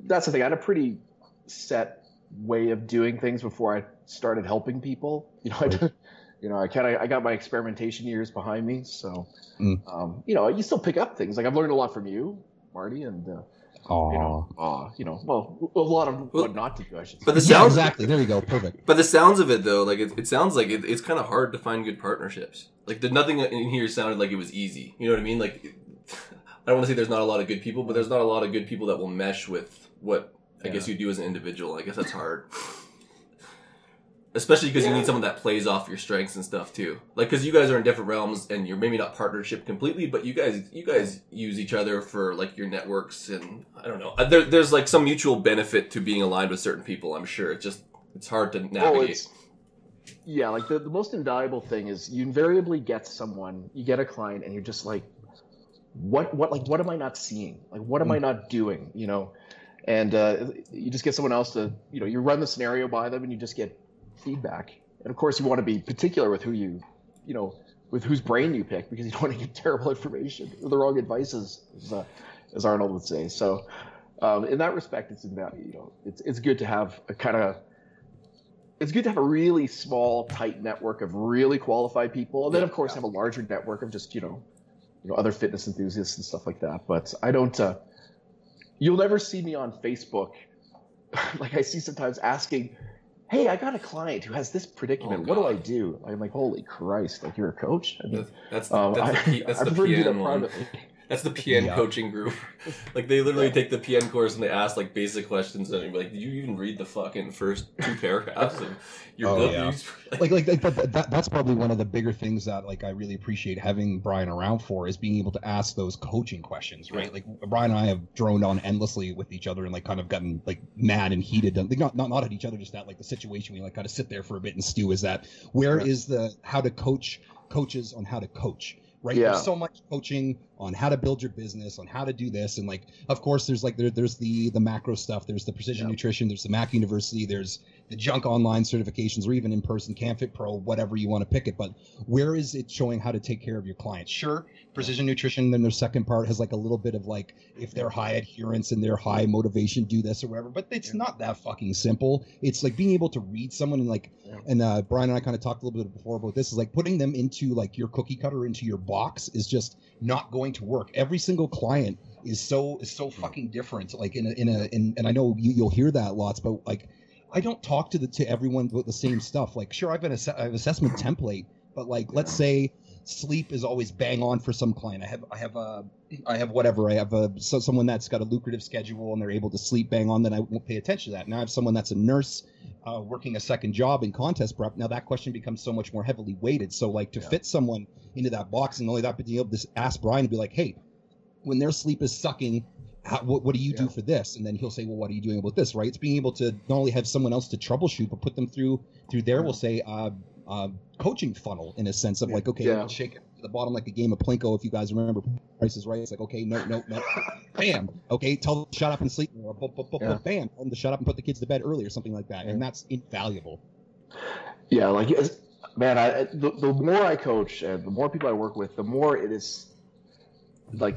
That's the thing. I had a pretty set way of doing things before I started helping people. <laughs> You know, I, <laughs> you know, I kind of I got my experimentation years behind me, so Mm. um, you know, you still pick up things. Like I've learned a lot from you, Marty, and uh, Aw. you know, uh, you know, well, a lot of Well, what not to do. I should say. But the Yeah, sounds, exactly. There you go. Perfect. but the sounds of it though, like it, it sounds like it, it's kind of hard to find good partnerships. Like the nothing in here sounded like it was easy. You know what I mean? Like <laughs> I don't want to say there's not a lot of good people, but there's not a lot of good people that will mesh with what I guess you do as an individual. I guess that's hard. <laughs> Especially because you need someone that plays off your strengths and stuff too. Like because you guys are in different realms and you're maybe not partnership completely, but you guys you guys use each other for like your networks and I don't know. Uh, There, there's like some mutual benefit to being aligned with certain people. I'm sure it's just it's hard to navigate. Oh, yeah. Like the, the most invaluable thing is you invariably get someone, you get a client, and you're just like, what, what, like, what am I not seeing? Like, what am I not doing? You know, and uh, you just get someone else to, you know, you run the scenario by them, and you just get feedback. And of course, you want to be particular with who you, you know, with whose brain you pick because you don't want to get <laughs> terrible information or the wrong advice, as as, uh, as Arnold would say. So. Um, in that respect, it's invaluable. You know, it's it's good to have a kind of it's good to have a really small, tight network of really qualified people, and then of course have a larger network of just you know, you know, other fitness enthusiasts and stuff like that. But I don't. Uh, you'll never see me on Facebook, <laughs> like I see sometimes asking, "Hey, I got a client who has this predicament. Oh, what do I do?" I'm like, "Holy Christ! Like you're a coach?" I mean, That's that's, um, that's I, the that's I the prefer to do that privately. That's the PN Yeah. coaching group. <laughs> like they literally take the PN course and they ask like basic questions and like, do you even read the fucking first two <laughs> paragraphs of your Oh, book? yeah. <laughs> Like like, like but that, that's probably one of the bigger things that like I really appreciate having Brian around for is being able to ask those coaching questions, right? Like Brian and I have droned on endlessly with each other and like kind of gotten like mad and heated, and, like not not, not at each other, just that like the situation we like kind of sit there for a bit and stew is that where is the how to coach coaches on how to coach, right? Yeah. There's so much coaching on how to build your business, on how to do this, and like, of course, there's like there, there's the the macro stuff, there's the precision Yeah. nutrition, there's the Mac University, there's the junk online certifications, or even in person CanFit Pro, whatever you want to pick it. But where is it showing how to take care of your clients? Sure, precision nutrition. Then the second part has like a little bit of like if they're high adherence and they're high motivation, do this or whatever. But it's Yeah. not that fucking simple. It's like being able to read someone and like, Yeah. and uh, Brian and I kind of talked a little bit before about this. Is like putting them into like your cookie cutter into your box is just not going to work. Every single client is so is so fucking different. Like in a in a in, and I know you, you'll hear that lots, but like I don't talk to the to everyone with the same stuff. Like sure, I've an ass- I have assessment template, but like let's say sleep is always bang on for some client. I have I have a I have whatever I have a so someone that's got a lucrative schedule and they're able to sleep bang on. Then I won't pay attention to that. Now I have someone that's a nurse uh, working a second job in contest prep. Now that question becomes so much more heavily weighted. So like to Yeah. fit someone into that box and only that, but being able to ask Brian to be like, hey, when their sleep is sucking. How, what, what do you do for this? And then he'll say, "Well, what are you doing about this?" Right? It's being able to not only have someone else to troubleshoot, but put them through through their, we'll say, uh, uh, coaching funnel in a sense of like, okay, Yeah. let's shake it to the bottom like a game of Plinko. If you guys remember, Price is Right. It's like, okay, no, no, no, <laughs> bam. Okay, tell them to shut up and sleep more. Boop, boop, boop, Yeah. bam. Tell them to shut up and put the kids to bed early or something like that. And that's invaluable. Yeah, like man, I the, the more I coach and the more people I work with, the more it is like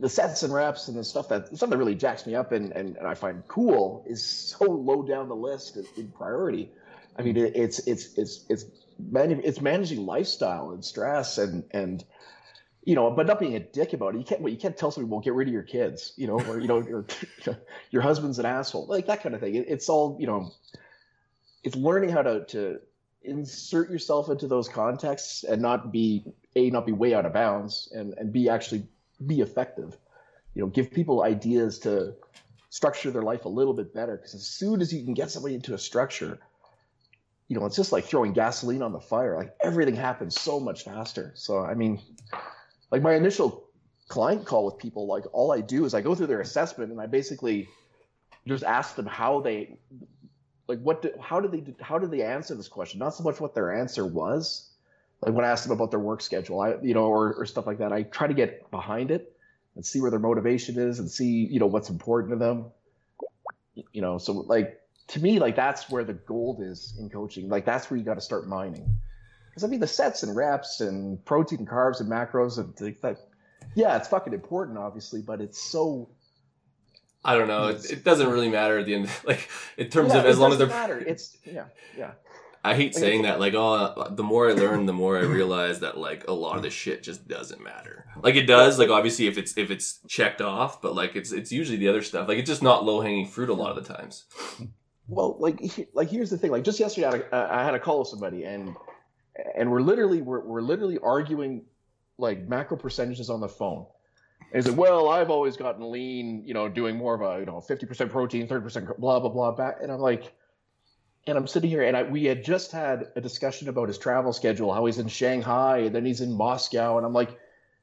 the sets and reps and the stuff that stuff that really jacks me up and, and, and I find cool is so low down the list in, priority. I mean, it, it's it's it's it's it's managing lifestyle and stress and and you know, but not being a dick about it. You can't you can't tell somebody, well, get rid of your kids, you know, or you know, your <laughs> your husband's an asshole, like that kind of thing. It, it's all you know. It's learning how to to insert yourself into those contexts and not be a not be way out of bounds and and be actually be effective. You know give people ideas to structure their life a little bit better because as soon as you can get somebody into a structure you know it's just like throwing gasoline on the fire. Like everything happens so much faster. So i mean like my initial client call with people like all i do is i go through their assessment and i basically just ask them how they like what did, how did they how did they answer this question? Not so much what their answer was like when i ask them about their work schedule i you know or, or stuff like that i try to get behind it and see where their motivation is and see you know what's important to them you know so like to me like that's where the gold is in coaching like that's where you got to start mining because i mean the sets and reps and protein and carbs and macros and things that yeah it's fucking important obviously but it's so I don't know. It, it doesn't really matter at the end. <laughs> Like in terms yeah, of as long as they're. matter it's yeah yeah I hate saying that. Like, oh, the more I learn, the more I realize that like a lot of this shit just doesn't matter. Like it does. Like obviously, if it's if it's checked off, but like it's it's usually the other stuff. Like it's just not low hanging fruit a lot of the times. Well, like, he- like here's the thing. Like just yesterday, I had a, uh, I had a call with somebody, and and we're literally we're, we're literally arguing like macro percentages on the phone. And he's like, "Well, I've always gotten lean, you know, doing more of a you know 50% protein, 30% blah blah blah." Back, and I'm like, and I'm sitting here, and I, we had just had a discussion about his travel schedule, how he's in Shanghai, and then he's in Moscow, and I'm like,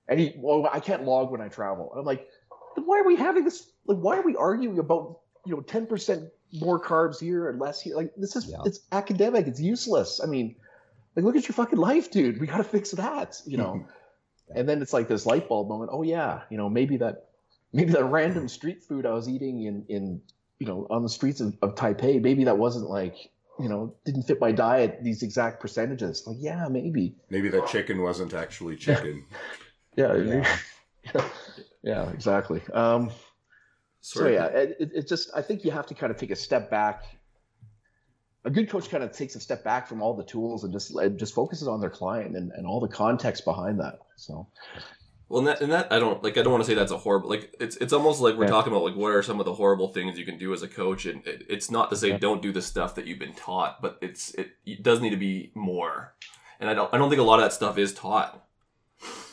and he, well, I can't log when I travel. And I'm like, then why are we having this? Like, why are we arguing about you know 10% more carbs here and less here? Like, this is Yeah. it's academic. It's useless. I mean, like, look at your fucking life, dude. We got to fix that, you know. <laughs> and then it's like this light bulb moment. Oh yeah, you know, maybe that maybe that random street food I was eating in in you know on the streets of, of Taipei, maybe that wasn't like you know didn't fit my diet these exact percentages. Like yeah, maybe. Maybe that chicken wasn't actually chicken. <laughs> Yeah. Yeah. Yeah, <laughs> yeah exactly. Um, so yeah, it, it, just I think you have to kind of take a step back. A good coach kind of takes a step back from all the tools and just and just focuses on their client and, and all the context behind that. So Well, and that, and that I don't like. I don't want to say that's a horrible. Like it's it's almost like we're Yeah. talking about like what are some of the horrible things you can do as a coach, and it, it's not to say Yeah. don't do the stuff that you've been taught, but it's it, it does need to be more. And I don't I don't think a lot of that stuff is taught.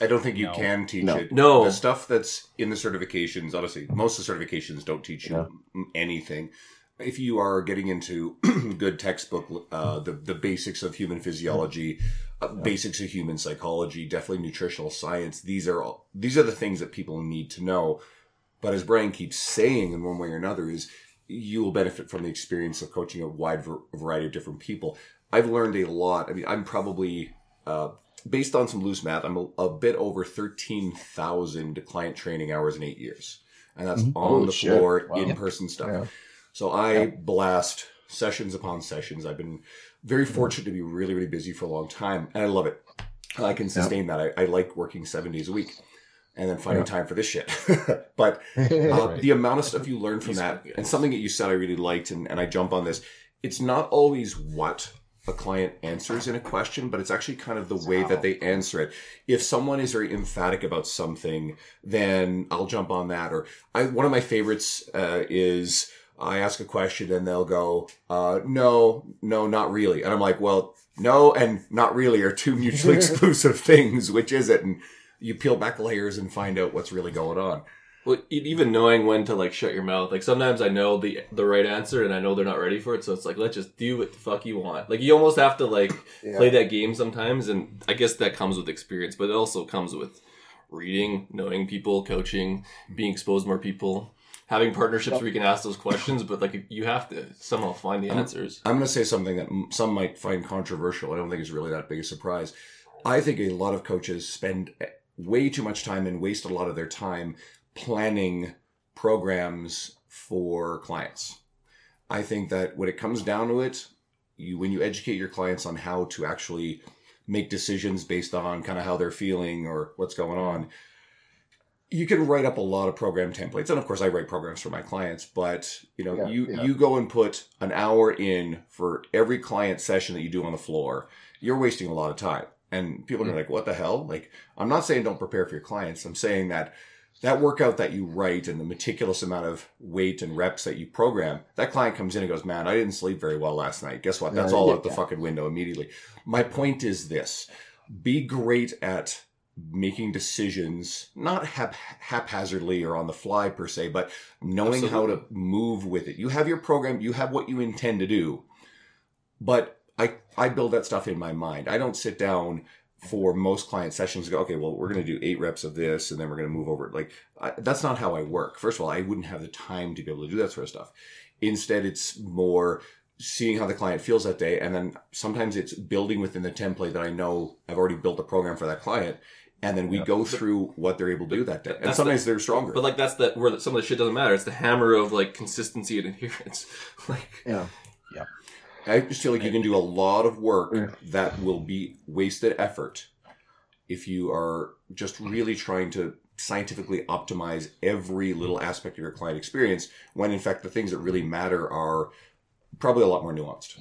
I don't think you No. can teach No. it. No. The stuff that's in the certifications, honestly, most of the certifications don't teach you anything. If you are getting into <clears throat> good textbook, uh, the the basics of human physiology, basics of human psychology, definitely nutritional science. These are all these are the things that people need to know. But as Brian keeps saying, in one way or another, is you will benefit from the experience of coaching a wide variety of different people. I've learned a lot. I mean, I'm probably uh, based on some loose math, I'm a, a bit over thirteen thousand client training hours in eight years, and that's Mhm. on Holy the floor, Wow. in person stuff. Yeah. So I Yeah. blast sessions upon sessions. I've been very fortunate to be really, really busy for a long time, and I love it. I can sustain that. I, I like working seven days a week, and then finding time for this shit. <laughs> but <laughs> uh, Right. the amount of stuff you learn from that, and something that you said I really liked, and, and I jump on this. It's not always what a client answers in a question, but it's actually kind of the way that they answer it. If someone is very emphatic about something, then I'll jump on that. Or I, one of my favorites uh, is I ask a question and they'll go, uh, "No, no, not really," and I'm like, "Well, no and not really are two mutually <laughs> exclusive things. Which is it?" And you peel back layers and find out what's really going on. Well, even knowing when to like shut your mouth. Like sometimes I know the the right answer and I know they're not ready for it, so it's like let's just do what the fuck you want. Like you almost have to like Yeah. play that game sometimes, and I guess that comes with experience, but it also comes with reading, knowing people, coaching, being exposed to more people, having partnerships where you can ask those questions. But like you have to somehow find the answers. I'm going to say something that some might find controversial. I don't think it's really that big a surprise. I think a lot of coaches spend eh, way too much time and waste a lot of their time planning programs for clients. I think that when it comes down to it, you when you educate your clients on how to actually make decisions based on kind of how they're feeling or what's going on, you can write up a lot of program templates. And of course I write programs for my clients, but you know, Yeah, you yeah. you go and put an hour in for every client session that you do on the floor, you're wasting a lot of time. And people are mm. like, what the hell? Like, I'm not saying don't prepare for your clients. I'm saying that that workout that you write and the meticulous amount of weight and reps that you program, that client comes in and goes, man, I didn't sleep very well last night. Guess what? That's Yeah, all out the fucking window immediately. My point is this be great at making decisions, not hap- haphazardly or on the fly per se, but knowing how to move with it. You have your program, you have what you intend to do, but I, I build that stuff in my mind. I don't sit down for most client sessions go, okay, well, we're going to do eight reps of this and then we're going to move over. Like, I, that's not how I work. First of all, I wouldn't have the time to be able to do that sort of stuff. Instead, it's more seeing how the client feels that day. And then sometimes it's building within the template that I know I've already built a program for that client. And then we go through what they're able to do that day. And That's sometimes they're stronger. But like that's the where some of the shit doesn't matter. It's the hammer of like consistency and adherence. <laughs> like yeah. Yeah. I just feel like you can do a lot of work Yeah. that will be wasted effort if you are just really trying to scientifically optimize every little aspect of your client experience when in fact the things that really matter are probably a lot more nuanced.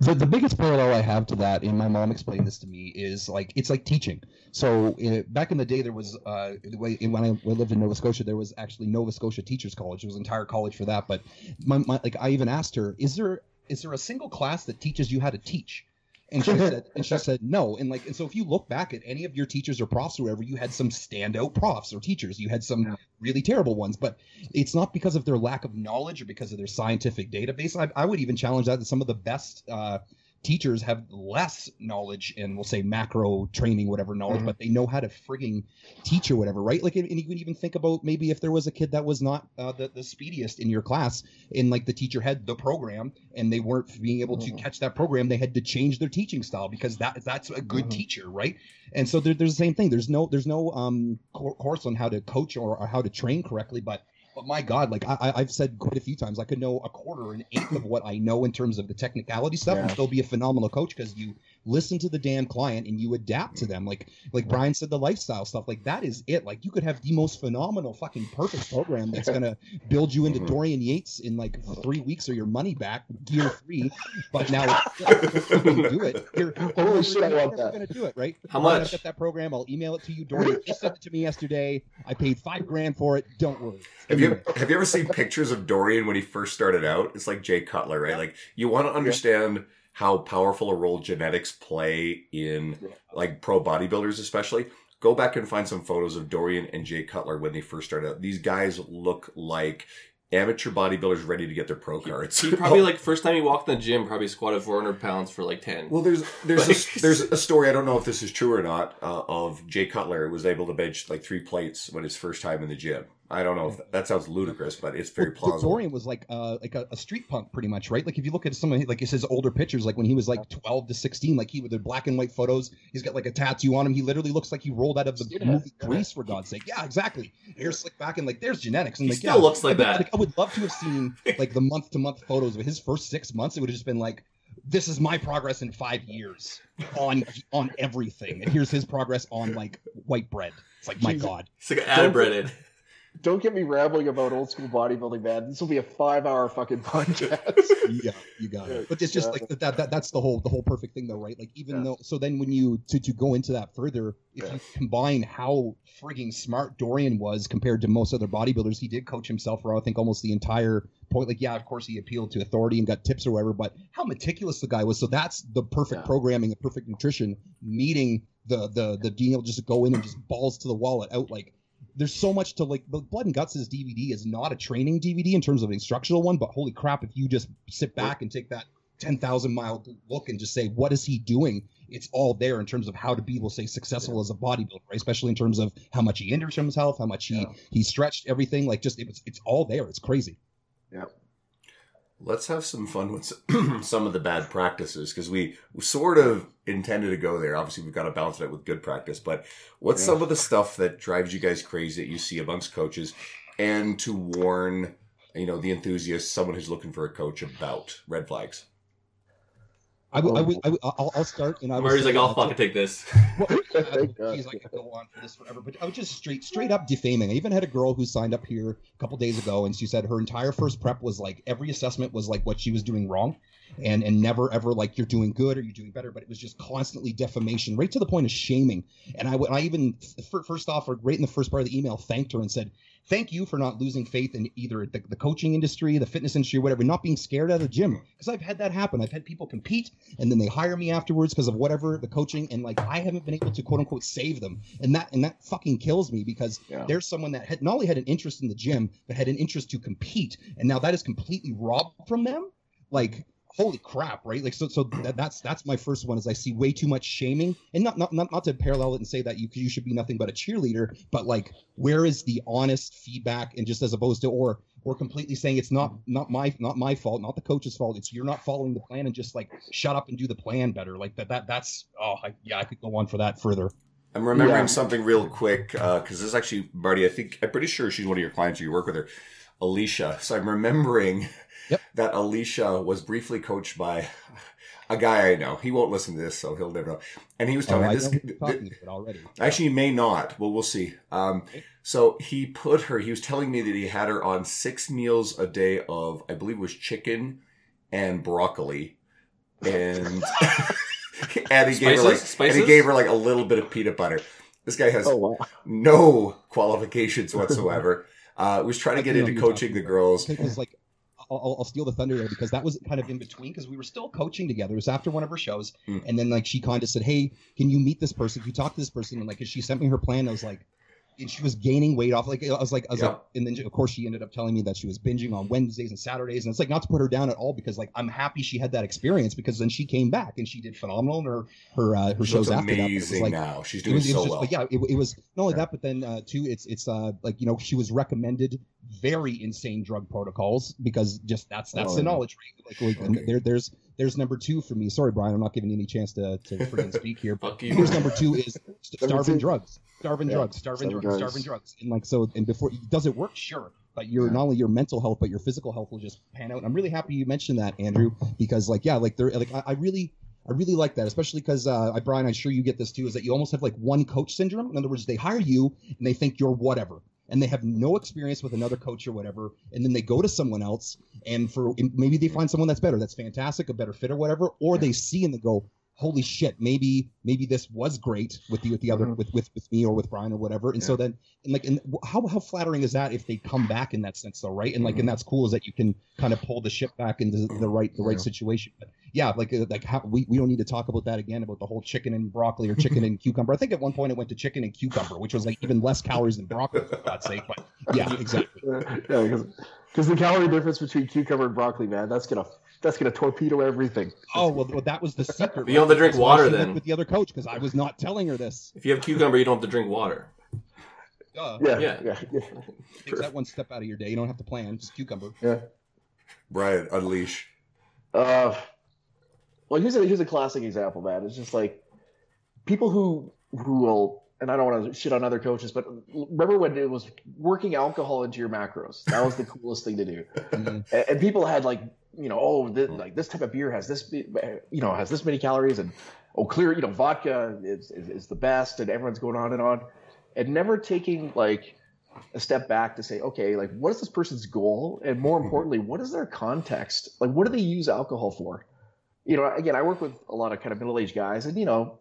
The, the biggest parallel I have to that, and my mom explained this to me, is like it's like teaching. So uh, back in the day, there was uh, when I lived in Nova Scotia, there was actually Nova Scotia Teachers College. It was an entire college for that. But my, my like I even asked her, is there is there a single class that teaches you how to teach? And she said, and she <laughs> said no. And like, and so if you look back at any of your teachers or profs or whatever, you had some standout profs or teachers. You had some Yeah. really terrible ones, but it's not because of their lack of knowledge or because of their scientific database. I, I would even challenge that that some of the best uh, teachers have less knowledge and we'll say macro training, whatever knowledge, Mhm. but they know how to frigging teach or whatever, right? Like, and you can even think about maybe if there was a kid that was not uh, the, the speediest in your class, and like the teacher had the program and they weren't being able to Mhm. catch that program, they had to change their teaching style because that that's a good Mhm. teacher, right? And so there, there's the same thing. There's no there's no um cour- course on how to coach or, or how to train correctly, but but my God, like I, I've said quite a few times, I could know a quarter, an eighth of what I know in terms of the technicality stuff, and still be a phenomenal coach because you listen to the damn client and you adapt to them. Like like Brian said, the lifestyle stuff, like that is it. Like you could have the most phenomenal, fucking perfect program that's gonna build you into. <laughs> Dorian Yates in like three weeks or your money back, gear three. But now it's, you can do it. You're, Holy shit, I you're want never that. gonna do it, right? How Brian, much? I've got that program. I'll email it to you. Dorian just sent it to me yesterday. I paid five grand for it. Don't worry. Have you have you ever seen pictures of Dorian when he first started out? It's like Jay Cutler, right? Like you want to understand how powerful a role genetics play in Yeah. like pro bodybuilders, especially. Go back and find some photos of Dorian and Jay Cutler when they first started out. These guys look like amateur bodybuilders ready to get their pro cards. he probably <laughs> like first time he walked in the gym probably squatted 400 pounds for like 10. Well, there's there's Like- a, there's a story. I don't know if this is true or not. Uh, of Jay Cutler was able to bench like three plates when his first time in the gym, I don't know if that, that sounds ludicrous, but it's very Well, plausible. Dorian was like uh, like a, a street punk, pretty much, right? Like if you look at some of like his older pictures, like when he was like twelve to sixteen, like he with the black and white photos, he's got like a tattoo on him. He literally looks like he rolled out of the Skinhead. movie Grease, for God's sake. Yeah, exactly. Hair slicked back and like there's genetics. And He like, still yeah, looks like I bet- that. Like, I would love to have seen <laughs> like the month to month photos of his first six months. It would have just been like, this is my progress in five years on on everything, and here's his progress on like white bread. It's like my Jesus. God. It's like ad breaded. Don't get me rambling about old school bodybuilding, man. This will be a five hour fucking podcast. <laughs> yeah, you got it. But it's just yeah. like that, that. That's the whole the whole perfect thing, though, right? Like even Yeah. though, so then when you to to go into that further, if Yeah. you combine how frigging smart Dorian was compared to most other bodybuilders, he did coach himself for I think almost the entire point. Like, yeah, of course he appealed to authority and got tips or whatever, but how meticulous the guy was. So that's the perfect programming, the perfect nutrition, meeting the the the being able just go in and just balls to the wall it out like there's so much to like the blood and guts' is dvd is not a training dvd in terms of an instructional one but holy crap if you just sit back and take that 10,000 mile look and just say what is he doing? It's all there in terms of how to be we'll say successful as a bodybuilder right? Especially in terms of how much he injured himself how much he Yeah. he stretched everything like just it was it's all there. It's crazy Let's have some fun with some- <clears throat> of the bad practices because we sort of intended to go there. Obviously, we've got to balance it out with good practice. But what's Yeah. some of the stuff that drives you guys crazy that you see amongst coaches, and to warn you know the enthusiast, someone who's looking for a coach about red flags? I would, I would, I would, I'll, I'll start and I would Marty's like, I'll uh, fucking take this. <laughs> Well, <laughs> Thank God. geez, I go on for this forever, but I was just straight, straight up defaming. I even had a girl who signed up here a couple days ago, and she said her entire first prep was like every assessment was like what she was doing wrong, and and never ever like you're doing good or you're doing better, but it was just constantly defamation, right to the point of shaming. And I, I even f- first off, or right in the first part of the email, thanked her and said, "Thank you for not losing faith in either the, the coaching industry, the fitness industry, or whatever, not being scared out of the gym." Because I've had that happen. I've had people compete and then they hire me afterwards because of whatever the coaching and like I haven't been able to quote unquote save them and that and that fucking kills me because Yeah. there's someone that had not only had an interest in the gym but had an interest to compete and now that is completely robbed from them like holy crap right like so so that, that's that's my first one is I see way too much shaming and not not not, not to parallel it and say that you you should be nothing but a cheerleader but like where is the honest feedback and just as opposed to or or completely saying it's not not my not my fault, not the coach's fault. It's you're not following the plan and just like shut up and do the plan better. Like that that that's oh I, yeah I could go on for that further. I'm remembering Yeah. something real quick uh, because this is actually Marty. I think I'm pretty sure she's one of your clients. or You work with her, Alicia. So I'm remembering Yep. that Alicia was briefly coached by <laughs> a guy I know. He won't listen to this, so he'll never know. And he was Oh, telling I me know this. who you're talking about already. <laughs> Actually, he may not. Well, we'll see. Um, so he put her. He was telling me that he had her on six meals a day of, I believe, it was chicken and broccoli, and <laughs> and he gave her like Spices? and he gave her like a little bit of peanut butter. This guy has Oh wow. no qualifications whatsoever. Uh, was trying to get into coaching the talking girls. because like I'll, I'll- I'll steal the thunder there because that was kind of in between because we were still coaching together. It was after one of her shows, Mm. and then like she kind of said, "Hey, can you meet this person? Can you talk to this person?" And like she sent me her plan. I was like, and she was gaining weight off. Like I was like, I was Yeah. like, and then of course she ended up telling me that she was binging on Wednesdays and Saturdays, and it's like not to put her down at all because like I'm happy she had that experience because then she came back and she did phenomenal in her her uh, her She shows after that. But it was amazing like, now. She's it doing was, it so was just well. like yeah it, it was not only Yeah. that but then uh too it's it's uh like you know she was recommended very insane drug protocols because just that's that's Oh, the knowledge right? like, like Okay. there there's there's number two for me sorry brian i'm not giving you any chance to to <laughs> freaking speak here but Fuck you. here's number two is <laughs> starving drugs starving Yeah, drugs starving starving drugs drugs. starving drugs and like so and before does it work sure but your Yeah. not only your mental health but your physical health will just pan out and i'm really happy you mentioned that andrew because like yeah like there like I, I really I really like that, especially because uh, I, Brian, I'm sure you get this too. Is that you almost have like one coach syndrome? In other words, they hire you and they think you're whatever, and they have no experience with another coach or whatever, and then they go to someone else, and for maybe they find someone that's better, that's fantastic, a better fit or whatever, or they see and they go, holy shit, maybe maybe this was great with the with the other Mhm. with, with with me or with Brian or whatever, and so then and like and how how flattering is that if they come back in that sense though, right? And like Mhm. and that's cool is that you can kind of pull the ship back into the right the right Yeah. situation. But yeah, like uh, like how we, we don't need to talk about that again about the whole chicken and broccoli or chicken <laughs> and cucumber. I think at one point it went to chicken and cucumber, which was like even less calories than broccoli for God's sake. But yeah, <laughs> exactly. yeah, because because the calorie difference between cucumber and broccoli, man, that's gonna that's gonna torpedo everything. Oh well, well that was the secret. But you don't have to drink That's water then. with the other coach because I was not telling her this. If you have cucumber, you don't have to drink water. Duh. Yeah, Yeah. yeah, yeah. Takes that one step out of your day. You don't have to plan. Just cucumber. yeah. Brian, unleash. Uh, well, here's a here's a classic example, man. It's just like people who who will, and I don't want to shit on other coaches, but remember when it was working alcohol into your macros? That was the <laughs> coolest thing to do. Mhm. And, and people had like, you know, oh, this, like this type of beer has this, you know, has this many calories, and oh, clear, you know, vodka is is, is the best, and everyone's going on and on, and never taking like a step back to say, okay, like what is this person's goal, and more importantly, what is their context? Like, what do they use alcohol for? You know, again, I work with a lot of kind of middle aged guys, and you know,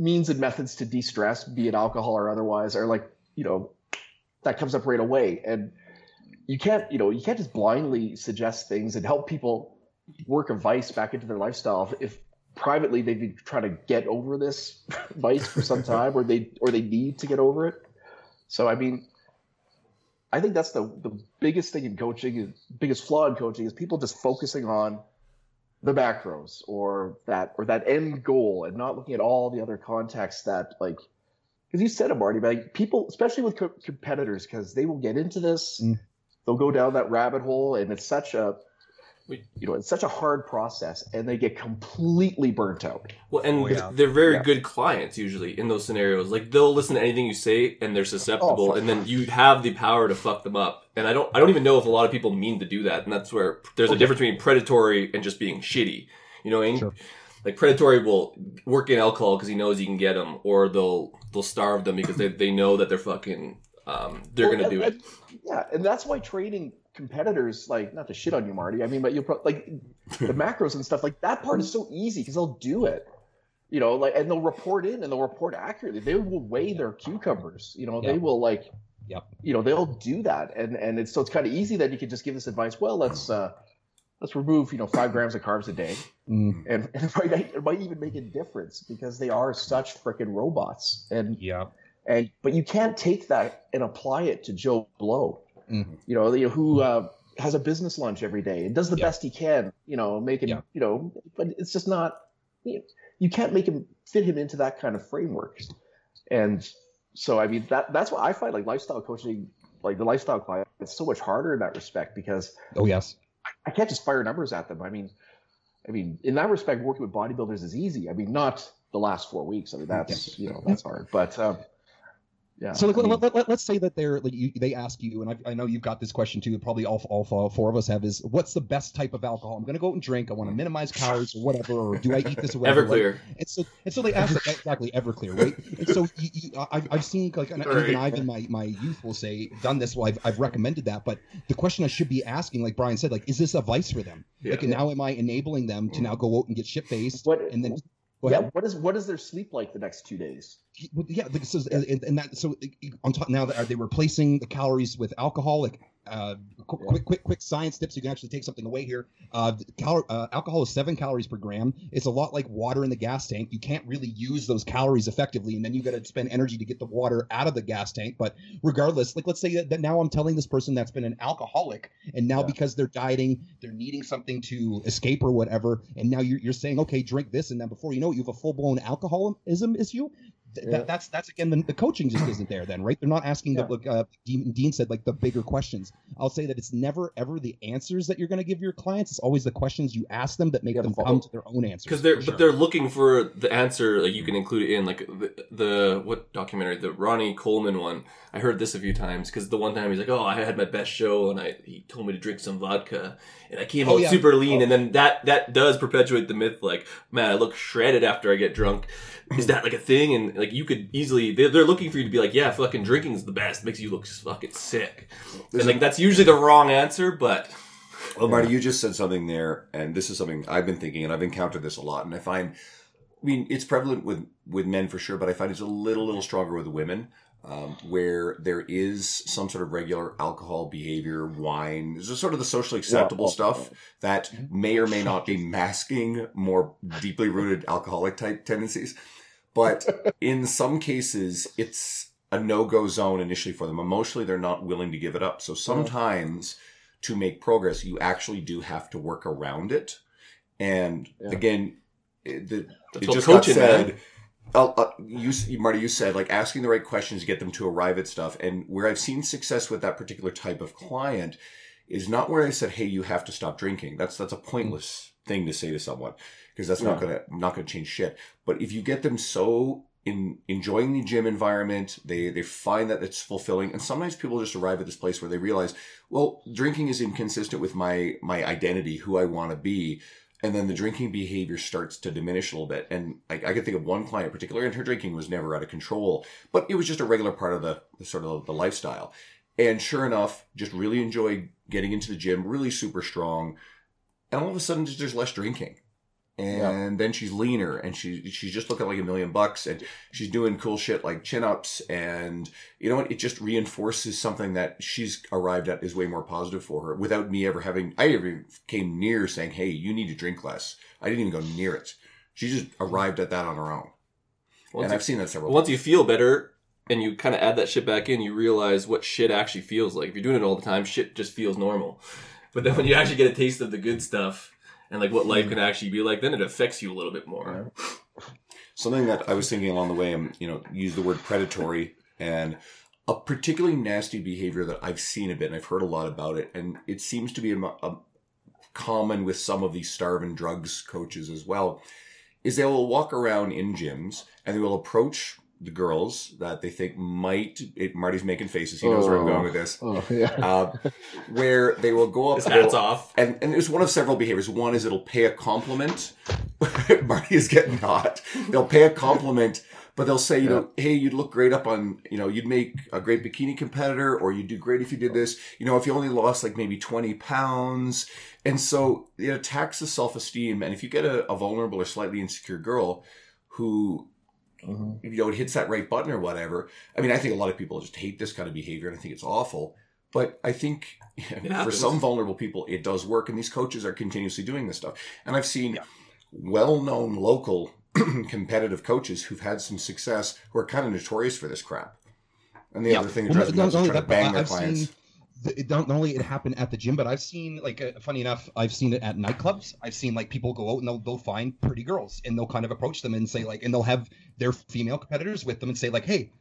means and methods to de-stress, be it alcohol or otherwise, are like, you know, that comes up right away, and you can't, you know, you can't just blindly suggest things and help people work a vice back into their lifestyle if, privately they've been trying to get over this <laughs> vice for some time, or they or they need to get over it. So I mean, I think that's the the biggest thing in coaching, biggest flaw in coaching is people just focusing on the macros or that or that end goal and not looking at all the other contexts that like because you said it, Marty, but like people, especially with co- competitors, because they will get into this, Mm. they'll go down that rabbit hole, and it's such a, you know, it's such a hard process, and they get completely burnt out. Well, and Oh, yeah. they're very Yeah. good clients usually in those scenarios. Like they'll listen to anything you say, and they're susceptible, Oh, and then you have the power to fuck them up. And I don't, I don't even know if a lot of people mean to do that. And that's where there's a difference between predatory and just being shitty. You know, what I mean? Sure. like predatory will work in alcohol because he knows he can get them, or they'll they'll starve them because they, they know that they're fucking um, they're Well, gonna and- do it. and- yeah, and that's why training competitors, like, not to shit on you, Marty. I mean, but you pro- like the <laughs> macros and stuff, like that part is so easy because they'll do it. You know, like, and they'll report in and they'll report accurately. They will weigh their cucumbers. You know, they will like, Yep. you know, they'll do that, and and it's so it's kind of easy that you can just give this advice. Well, let's uh, let's remove you know five grams of carbs a day, Mm, and, and it, might, it might even make a difference because they are such freaking robots. And yeah. and but you can't take that and apply it to Joe Blow, Mhm. you know, you know, who uh, has a business lunch every day and does the Yeah. best he can, you know, making Yeah. you know, but it's just not. You, you can't make him fit him into that kind of framework, and so I mean that that's why I find like lifestyle coaching, like the lifestyle client, it's so much harder in that respect because Oh yes. I can't just fire numbers at them. I mean, I mean, in that respect, working with bodybuilders is easy. I mean, not the last four weeks. I mean, <laughs> that's you know that's hard. But um, yeah. So like, I mean, let, let, us say that they're like you, they ask you, and I, I know you've got this question too. Probably all, all four four of us have is what's the best type of alcohol? I'm going to go out and drink. I want to minimize calories or whatever. Or do I eat this or whatever? Like, Everclear. and so and so they ask like, exactly Everclear, right? And so you, you, I, I've seen like and Right. even I've in my my youth will say done this. Well, I've, I've recommended that, but the question I should be asking, like Brian said, like is this a vice for them? Yeah. Like now am I enabling them to mm. now go out and get shit faced what and then go yeah, what is what is their sleep like the next two days? Yeah, so, and, and that so on top now that are they replacing the calories with alcohol? Like, uh, qu- Yeah. quick, quick, quick science tips. You can actually take something away here. Uh, cal- uh, alcohol is seven calories per gram. It's a lot like water in the gas tank. You can't really use those calories effectively, and then you got to spend energy to get the water out of the gas tank. But regardless, like let's say that, that now I'm telling this person that's been an alcoholic, and now Yeah. because they're dieting, they're needing something to escape or whatever, and now you're, you're saying, okay, drink this, and then before you know it, you have a full blown alcoholism issue. Th- Yeah. that, that's that's again the, the coaching just isn't there then right? They're not asking Yeah. the like uh, Dean, Dean said like the bigger questions. I'll say that it's never ever the answers that you're going to give your clients. It's always the questions you ask them that make Yeah, them follow- come to their own answers because they're sure. but they're looking for the answer like you can include it in like the, the what documentary the ronnie coleman one. I heard this a few times because the one time he's like oh i had my best show and i he told me to drink some vodka and i came Oh, out super lean. And then that that does perpetuate the myth like man i look shredded after i get drunk. Is <clears throat> that like a thing and like you could easily they're, they're looking for you to be like yeah fucking drinking is the best. Makes you look fucking sick. And like that's usually the wrong answer but Well, Marty, you just said something there, and this is something I've been thinking, and I've encountered this a lot, and I find, I mean, it's prevalent with with men for sure, but I find it's a little little stronger with women, um, where there is some sort of regular alcohol behavior, wine, this is sort of the socially acceptable well, stuff that may or may not be <laughs> masking more deeply rooted alcoholic type tendencies, but in some cases, it's a no go zone initially for them. Emotionally, they're not willing to give it up, so sometimes to make progress, you actually do have to work around it. And Yeah. again, it, the, it just got said. man. uh, uh, you, Marty, you said like asking the right questions to get them to arrive at stuff. And where I've seen success with that particular type of client is not where I said, "Hey, you have to stop drinking." That's that's a pointless thing to say to someone because that's not gonna not gonna change shit. But if you get them so in enjoying the gym environment, they they find that it's fulfilling, and sometimes people just arrive at this place where they realize, well, drinking is inconsistent with my my identity, who I want to be and then the drinking behavior starts to diminish a little bit. And I, I can think of one client in particular, and her drinking was never out of control, but it was just a regular part of the, the sort of the lifestyle. And sure enough, just really enjoyed getting into the gym, really super strong. And all of a sudden, there's less drinking and yeah. then she's leaner and she she's just looking like a million bucks and she's doing cool shit like chin ups and you know what it just reinforces something that she's arrived at is way more positive for her without me ever having I ever came near saying hey you need to drink less. I didn't even go near it. She just arrived at that on her own. Once and you, I've seen that several once times. you feel better and you kind of add that shit back in you realize what shit actually feels like. If you're doing it all the time shit just feels normal. But then when you actually get a taste of the good stuff and like what life hmm. can actually be like, then it affects you a little bit more. Something that I was thinking along the way, and you know, use the word predatory and a particularly nasty behavior that I've seen a bit, and I've heard a lot about it, and it seems to be a, a common with some of these starving drugs coaches as well, is they will walk around in gyms and they will approach the girls that they think might it, Marty's making faces. He knows oh, where I'm going with this. Oh, yeah. uh, where they will go up. <laughs> His hats off. And and there's one of several behaviors. One is it'll pay a compliment. <laughs> Marty is getting hot. They'll pay a compliment, but they'll say, you yeah. know, hey, you'd look great up on, you know, you'd make a great bikini competitor, or you'd do great if you did this. You know, if you only lost like maybe 20 pounds. And so it attacks the self esteem. And if you get a, a vulnerable or slightly insecure girl who Mm-hmm. You know, it hits that right button or whatever. I mean, I think a lot of people just hate this kind of behavior, and I think it's awful. But I think <laughs> for some vulnerable people, it does work, and these coaches are continuously doing this stuff. And I've seen yeah. well-known local <clears throat> competitive coaches who've had some success who are kind of notorious for this crap. And the yeah. other thing that drives well, me nuts is trying to bang their I've clients. Seen, it not only it happened at the gym, but I've seen like uh, funny enough, I've seen it at nightclubs. I've seen like people go out and they'll they'll find pretty girls and they'll kind of approach them and say like, and they'll have their female competitors with them and say like, hey,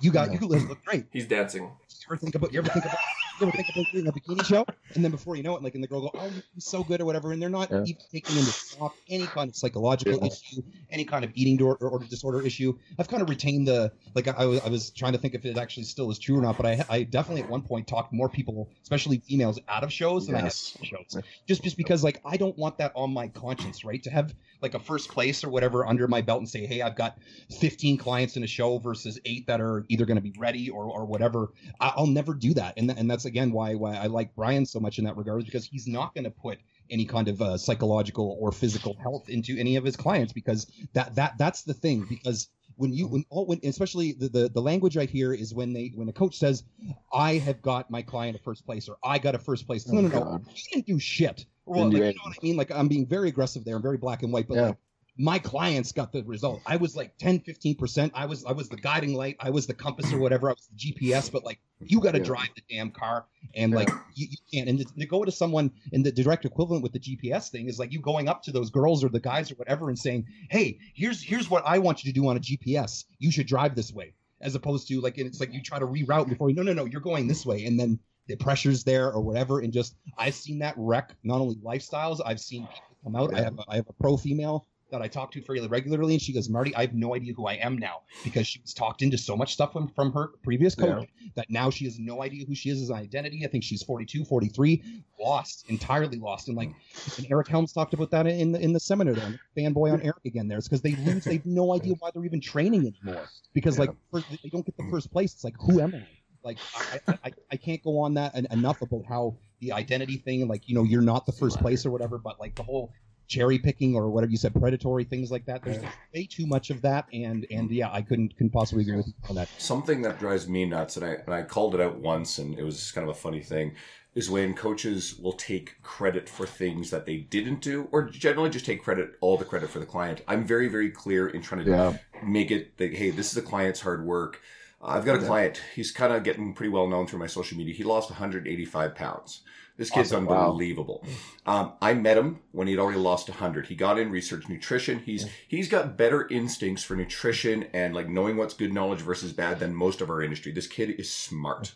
you got you look great. He's dancing. You ever think about you ever think about you ever think doing a bikini show? And then before you know it, like and the girl go, Oh, he's so good or whatever, and they're not yeah. even taking into stock any kind of psychological yeah. issue, any kind of eating disorder or disorder issue. I've kind of retained the like I, I, was trying to think if it actually still is true or not, but I I definitely at one point talked more people, especially females, out of shows than yes. I have shows. Just just because like I don't want that on my conscience, right? To have like a first place or whatever under my belt and say, hey, I've got 15 clients in a show versus eight that are either going to be ready or, or whatever. I'll never do that. And, and that's again why, why I like Brian so much in that regard, because he's not going to put any kind of uh, psychological or physical health into any of his clients because that that that's the thing because when you when all when especially the, the the language I hear is when they when a coach says I have got my client a first place or I got a first place. No, no, no, no. You didn't do shit. Well, like, you know what I mean? Like I'm being very aggressive there. I'm very black and white, but yeah. like my clients got the result. I was like 10, 15%. I was I was the guiding light. I was the compass or whatever. I was the GPS, but like you got to yeah. drive the damn car and like you, you can't. And to, to, go to someone in the direct equivalent with the GPS thing is like you going up to those girls or the guys or whatever and saying, "Hey, here's here's what I want you to do on a GPS. You should drive this way." As opposed to like it's like you try to reroute before you no no no you're going this way and then the pressure's there or whatever and just I've seen that wreck not only lifestyles I've seen people come out. I have a, I have a pro female that I talk to fairly regularly, and she goes, "Marty, I have no idea who I am now because she was talked into so much stuff from, from her previous coach yeah. that now she has no idea who she is as an identity. I think she's 42, 43, lost entirely lost. And like, and Eric Helms talked about that in the in the seminar. There, fanboy on Eric again. There, it's because they lose. They have no idea why they're even training anymore because yeah. like first, they don't get the first place. It's like, who am I? Like, I, I, I can't go on that enough about how the identity thing, like you know, you're not the first place or whatever, but like the whole cherry picking or whatever you said, predatory things like that. There's way too much of that, and and yeah, I couldn't couldn't possibly agree with you on that. Something that drives me nuts, and I and I called it out once, and it was kind of a funny thing, is when coaches will take credit for things that they didn't do, or generally just take credit all the credit for the client. I'm very very clear in trying to yeah. make it that hey, this is the client's hard work. I've got a client. He's kind of getting pretty well known through my social media. He lost 185 pounds. This kid's Awesome. Wow. unbelievable. Um, I met him when he'd already lost 100. He got in research nutrition. He's he's got better instincts for nutrition and like knowing what's good knowledge versus bad than most of our industry. This kid is smart.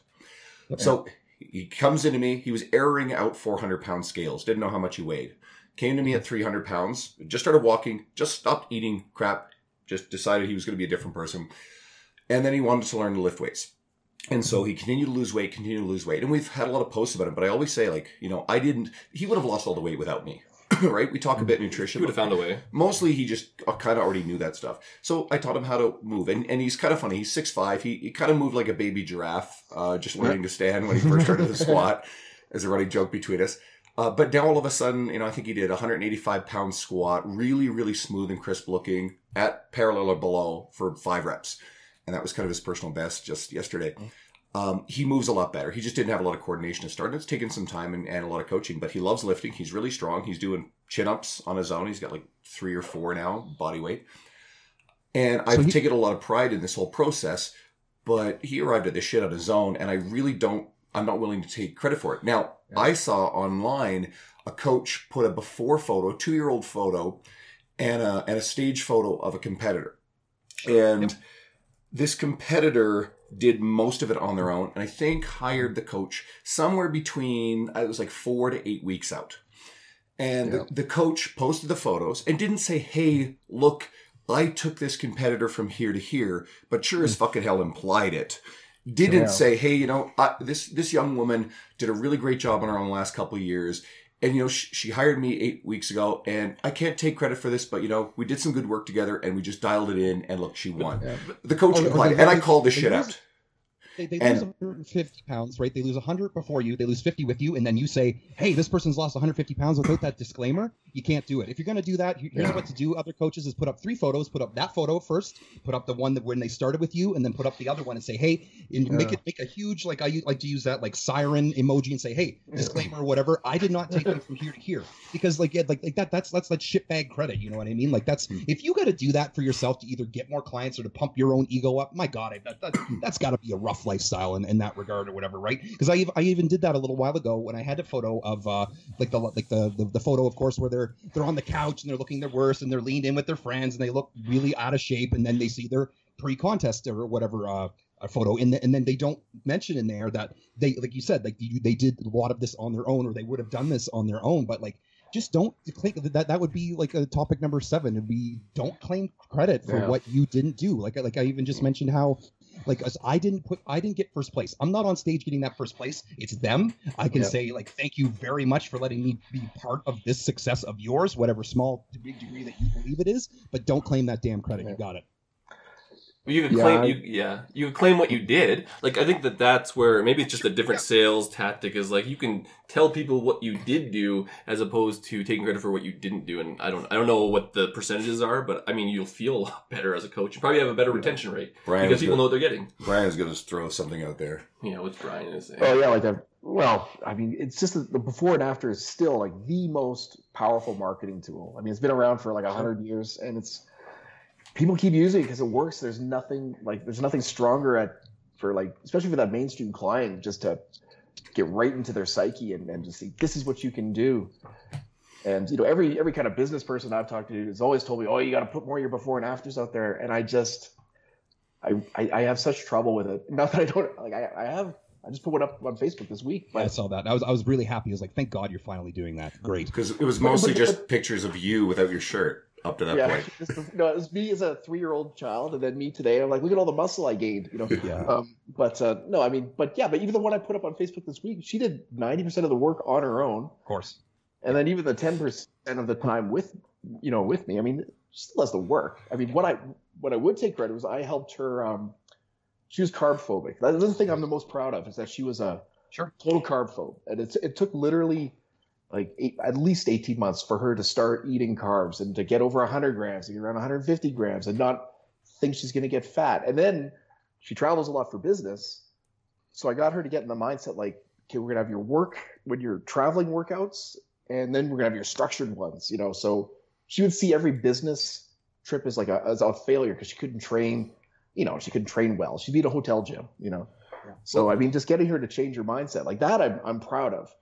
So he comes into me. He was airing out 400 pound scales. Didn't know how much he weighed. Came to me at 300 pounds. Just started walking. Just stopped eating crap. Just decided he was going to be a different person. And then he wanted to learn to lift weights. And so he continued to lose weight, continued to lose weight. And we've had a lot of posts about him, but I always say, like, you know, I didn't, he would have lost all the weight without me, <laughs> right? We talk a bit nutrition. You would have found a way. Mostly he just kind of already knew that stuff. So I taught him how to move. And, and he's kind of funny. He's 6'5. He, he kind of moved like a baby giraffe, uh, just learning to stand when he first started the <laughs> squat, as a running joke between us. Uh, but now all of a sudden, you know, I think he did a 185 pound squat, really, really smooth and crisp looking at parallel or below for five reps. And that was kind of his personal best just yesterday. Um, he moves a lot better. He just didn't have a lot of coordination to start. And it's taken some time and, and a lot of coaching, but he loves lifting. He's really strong. He's doing chin ups on his own. He's got like three or four now body weight. And I've he- taken a lot of pride in this whole process, but he arrived at this shit on his own. And I really don't, I'm not willing to take credit for it. Now, I saw online a coach put a before photo, two year old photo, and a, and a stage photo of a competitor. And this competitor did most of it on their own, and I think hired the coach somewhere between uh, it was like four to eight weeks out. And the, the coach posted the photos and didn't say, "Hey, look, I took this competitor from here to here," but sure as fucking hell implied it. Didn't Yeah. say, "Hey, you know, I, this this young woman did a really great job on her own last couple of years." And you know, she, she hired me eight weeks ago, and I can't take credit for this, but you know, we did some good work together, and we just dialed it in, and look, she won. Yeah. The coach Oh, they- and I called they shit out. They, they And- lose 150 pounds, right? They lose 100 before you. They lose 50 with you, and then you say, "Hey, this person's lost 150 pounds." Without that disclaimer, you can't do it. If you're going to do that, here's Yeah. what to do. Other coaches is put up three photos. Put up that photo first. Put up the one that when they started with you, and then put up the other one and say, "Hey," and make it make a huge like I like to use that like siren emoji and say, "Hey, disclaimer or whatever." I did not take them from here to here because like yeah, like like that that's that's like shitbag credit. You know what I mean? Like that's if you got to do that for yourself to either get more clients or to pump your own ego up. My God, I, that, that that's got to be a rough lifestyle in, in that regard or whatever, right? Because I, I even did that a little while ago when I had a photo of uh like the like the, the the photo of course where they're they're on the couch and they're looking their worst and they're leaned in with their friends and they look really out of shape and then they see their pre-contest or whatever uh a photo and, and then they don't mention in there that they like you said like you, they did a lot of this on their own or they would have done this on their own but like just don't claim that that would be like a topic number seven would be don't claim credit for Yeah. what you didn't do like like i even just mentioned how like as i didn't put i didn't get first place. I'm not on stage getting that first place. It's them. I can Yeah. say like thank you very much for letting me be part of this success of yours whatever small to big degree that you believe it is but don't claim that damn credit. You got it You could Yeah, claim I- you yeah you could claim what you did. Like I think that that's where maybe it's just a different sales tactic. Is like you can tell people what you did do as opposed to taking credit for what you didn't do. And I don't I don't know what the percentages are, but I mean you'll feel a lot <laughs> better as a coach. You probably have a better retention rate Brian because people gonna- know what they're getting. Brian's going to throw something out there. You know what Brian is saying. Oh yeah, like that. well, I mean, it's just that the before and after is still like the most powerful marketing tool. I mean, it's been around for like a hundred years, and it's people keep using it because it works. There's nothing like there's nothing stronger at for like especially for that mainstream client just to get right into their psyche and, and just see this is what you can do. And you know, every every kind of business person I've talked to has always told me, "Oh, you got to put more of your before and afters out there." And I just, I, I, I have such trouble with it. <laughs> Not that I don't like. I, I have. I just put one up on Facebook this week. i saw that i was i was really happy i was like thank god you're finally doing that great Because it was mostly just pictures of you without your shirt up to that yeah, point. <laughs> just, no, it was me as a three-year-old child, and then me today. I'm like, look at all the muscle I gained. You know. <laughs> yeah Um, but uh, no, I mean, but yeah, but even the one I put up on Facebook this week, she did 90% of the work on her own, of course and then even the 10% of the time with, you know, with me. I mean, she still has the work. I mean, what I what I would take credit was I helped her. Um, she was carb phobic. That's the thing I'm the most proud of is that she was a Sure. total carb phobe, and it it took literally like eight, at least 18 months for her to start eating carbs and to get over 100 grams, to get around 150 grams, and not think she's going to get fat. And then she travels a lot for business, so I got her to get in the mindset like, okay, we're gonna have your work when you're traveling workouts, and then we're gonna have your structured ones. You know, so she would see every business trip as like a as a failure because she couldn't train you know, she couldn't train well. She'd be in a hotel gym, you know. So I mean, just getting her to change her mindset like that, I'm I'm proud of.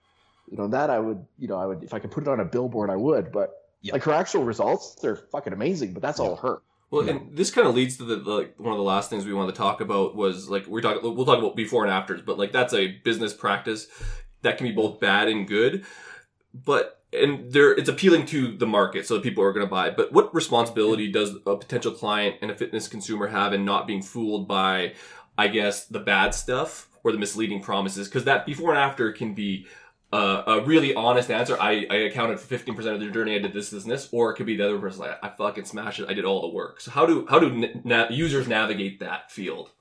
You know, that I would, you know, I would if I could put it on a billboard, I would. But Yeah. like her actual results, they're fucking amazing. But that's all her. Well, and this kind of leads to the, the like one of the last things we wanted to talk about was like we're talking we'll talk about before and afters, but like that's a business practice that can be both bad and good. But and there it's appealing to the market, so that people are going to buy. But what responsibility does a potential client and a fitness consumer have in not being fooled by, I guess, the bad stuff or the misleading promises? Because that before and after can be uh, a really honest answer. I, I accounted for fifteen percent of the journey. I did this, this, and this, or it could be the other person like I fucking smashed it. I did all the work. So how do how do na- users navigate that field?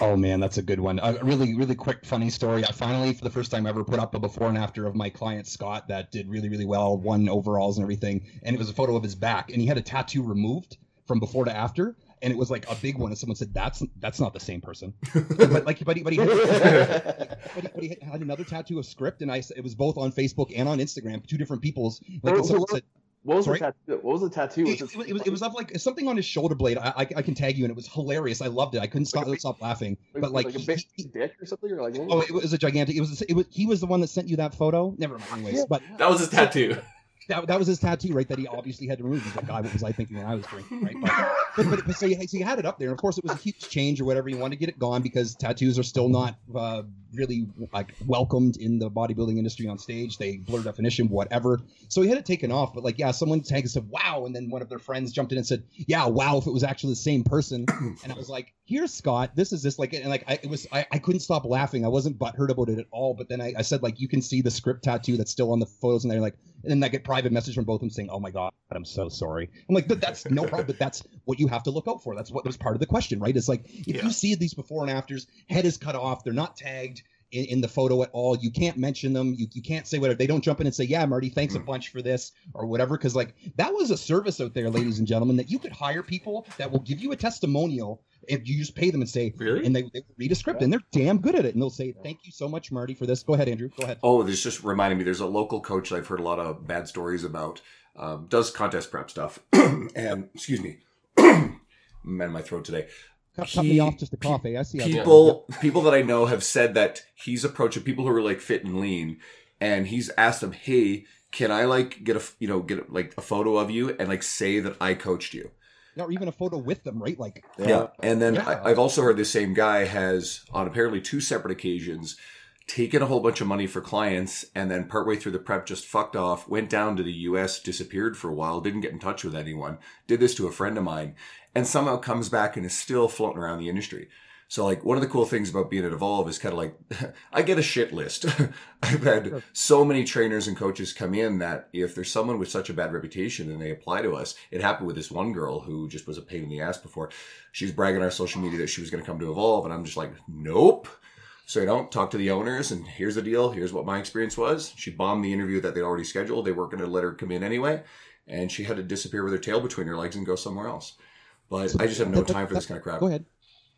Oh man, that's a good one. A really, really quick, funny story. I finally, for the first time ever, put up a before and after of my client Scott that did really, really well, won overalls and everything. And it was a photo of his back, and he had a tattoo removed from before to after, and it was like a big one. And someone said, "That's that's not the same person." <laughs> but like, but he, but he, had, but he, but he had another tattoo of script, and I s- it was both on Facebook and on Instagram, two different people's. Like, and someone said, What was Sorry? the tattoo? What was the tattoo? it, it, was- it was, it was of like something on his shoulder blade. I, I, I can tag you, and it was hilarious. I loved it. I couldn't stop, Like a stop laughing. like, But like, like a big he- dick or something, or like Oh, it was a gigantic. It was. It was. He was the one that sent you that photo. Never mind. Anyways, Yeah. but That was his tattoo. That, that was his tattoo, right? That he obviously had to remove. He's like, God, what was I thinking when I was drinking, right? But, but, but, but so, you, so you had it up there. And of course, it was a huge change or whatever. You wanted to get it gone because tattoos are still not uh, really like welcomed in the bodybuilding industry on stage. They blur definition, whatever. So he had it taken off. But like, yeah, someone tagged and said, "Wow," and then one of their friends jumped in and said, "Yeah, wow." If it was actually the same person, <coughs> and I was like, "Here's Scott. This is this like," and like, I, it was. I, I couldn't stop laughing. I wasn't butthurt about it at all. But then I, I said, like, you can see the script tattoo that's still on the photos, and they're like, then I get private message from both of them saying, "Oh my god, I'm so sorry." I'm like, "But that's no problem. But that's what you have to look out for. That's what was part of the question, right? It's like if Yeah. you see these before and afters, head is cut off, they're not tagged." In, in the photo at all, you can't mention them. You, you can't say whatever. They don't jump in and say, "Yeah, Marty, thanks a bunch for this" or whatever. Because like that was a service out there, ladies and gentlemen, that you could hire people that will give you a testimonial if you just pay them and say, Really? and they, they read a script and they're damn good at it, and they'll say, "Thank you so much, Marty, for this." Go ahead, Andrew. Go ahead. Oh, this just reminded me. There's a local coach I've heard a lot of bad stories about. Um, does contest prep stuff, <clears throat> and excuse me, <clears throat> man, my throat today. Cut, cut me off just a cough. eh? I see. how it is. People, people that I know have said that he's approaching people who are like fit and lean, and he's asked them, "Hey, can I like get a you know get like a photo of you and like say that I coached you?" or even a photo with them, right? Like, Yeah. And then Yeah. I, I've also heard this same guy has, on apparently two separate occasions, taken a whole bunch of money for clients and then partway through the prep just fucked off, went down to the US, disappeared for a while, didn't get in touch with anyone, did this to a friend of mine, and somehow comes back and is still floating around the industry. So like one of the cool things about being at Evolve is kind of like <laughs> I get a shit list. <laughs> I've had so many trainers and coaches come in that if there's someone with such a bad reputation and they apply to us, it happened with this one girl who just was a pain in the ass before. She's bragging on our social media that she was going to come to Evolve, and I'm just like, nope. So don't talk to the owners, and here's the deal. Here's what my experience was. She bombed the interview that they'd already scheduled. They weren't going to let her come in anyway, and she had to disappear with her tail between her legs and go somewhere else. But I just have no time for this kind of crap. Go ahead.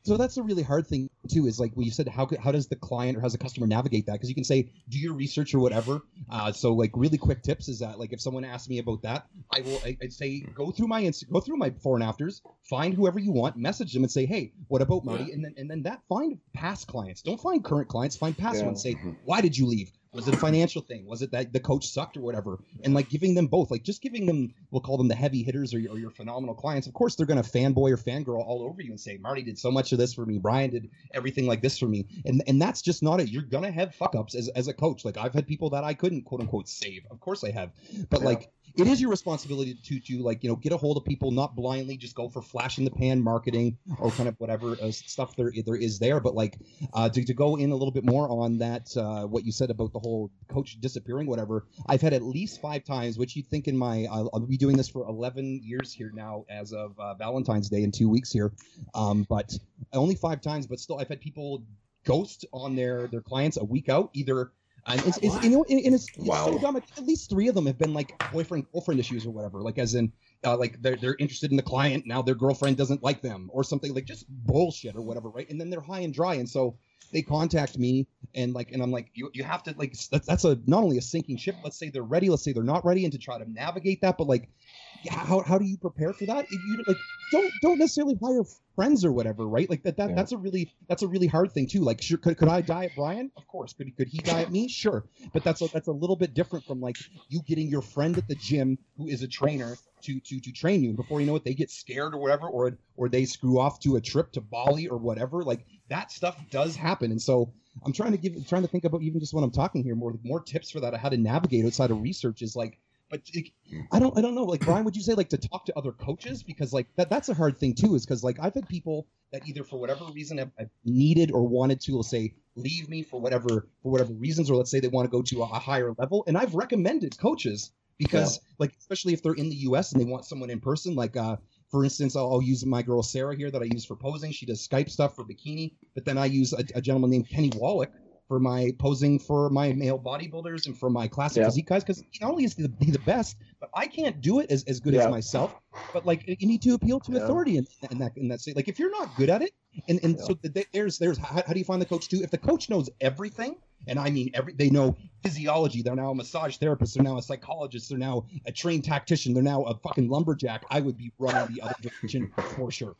So that's a really hard thing too. Is like when you said, how how does the client or how does the customer navigate that? Because you can say, do your research or whatever. Uh, so like really quick tips is that like if someone asks me about that, I will I, I'd say go through my Insta, go through my before and afters, find whoever you want, message them and say, hey, what about Marty? And then and then that find past clients. Don't find current clients. Find past Yeah. ones. Say, why did you leave? Was it a financial thing? Was it that the coach sucked or whatever? And like giving them both, like just giving them, we'll call them the heavy hitters or your, or your phenomenal clients. Of course, they're going to fanboy or fangirl all over you and say, Marty did so much of this for me. Brian did everything like this for me. And and that's just not it. You're going to have fuck ups as, as a coach. Like I've had people that I couldn't quote unquote save. Of course I have. But Yeah. like, it is your responsibility to, to like, you know, get a hold of people, not blindly just go for flash in the pan marketing or kind of whatever uh, stuff there, there is there. But like, uh, to, to go in a little bit more on that, uh, what you said about the whole coach disappearing, whatever. I've had at least five times, which you think in my, I'll, I'll be doing this for 11 years here now as of uh, Valentine's Day in two weeks here. Um, but only five times, but still, I've had people ghost on their their clients a week out, either. And it's, it's you know, and and it's, it's so dumb. At least three of them have been like boyfriend girlfriend issues or whatever. Like as in, uh, like they're they're interested in the client now, their girlfriend doesn't like them or something like just bullshit or whatever, right? And then they're high and dry, and so they contact me and like and I'm like you you have to like that's that's a not only a sinking ship. Let's say they're ready, let's say they're not ready, and to try to navigate that, but like yeah, how how do you prepare for that? If you like don't don't necessarily hire friends or whatever, right? Like that, that Yeah. that's a really that's a really hard thing too. Like, sure, could, could I diet Brian? Of course. Could could he die at me? Sure. But that's a, that's a little bit different from like you getting your friend at the gym who is a trainer to to to train you, and before you know it, they get scared or whatever, or or they screw off to a trip to Bali or whatever. Like that stuff does happen, and so I'm trying to give trying to think about even just when I'm talking here more more tips for that how to navigate outside of research is like. But it, I don't I don't know. Like Brian would you say like to talk to other coaches? Because like that that's a hard thing too is because like I've had people that either for whatever reason have, have needed or wanted to let's say leave me for whatever for whatever reasons or let's say they want to go to a, a higher level. And I've recommended coaches because like especially if they're in the US and they want someone in person like uh for instance I'll, I'll use my girl Sarah here that I use for posing. She does Skype stuff for bikini but then I use a, a gentleman named Kenny Wallach for my posing for my male bodybuilders and for my classic Yeah. physique guys because not only is he the, he the best but I can't do it as, as good Yeah. as myself but like you need to appeal to Yeah. authority in, in that in that state like if you're not good at it and and so th- there's there's how, how do you find the coach too if the coach knows everything and I mean every they know physiology they're now a massage therapist they're now a psychologist they're now a trained tactician they're now a fucking lumberjack I would be running the other direction for sure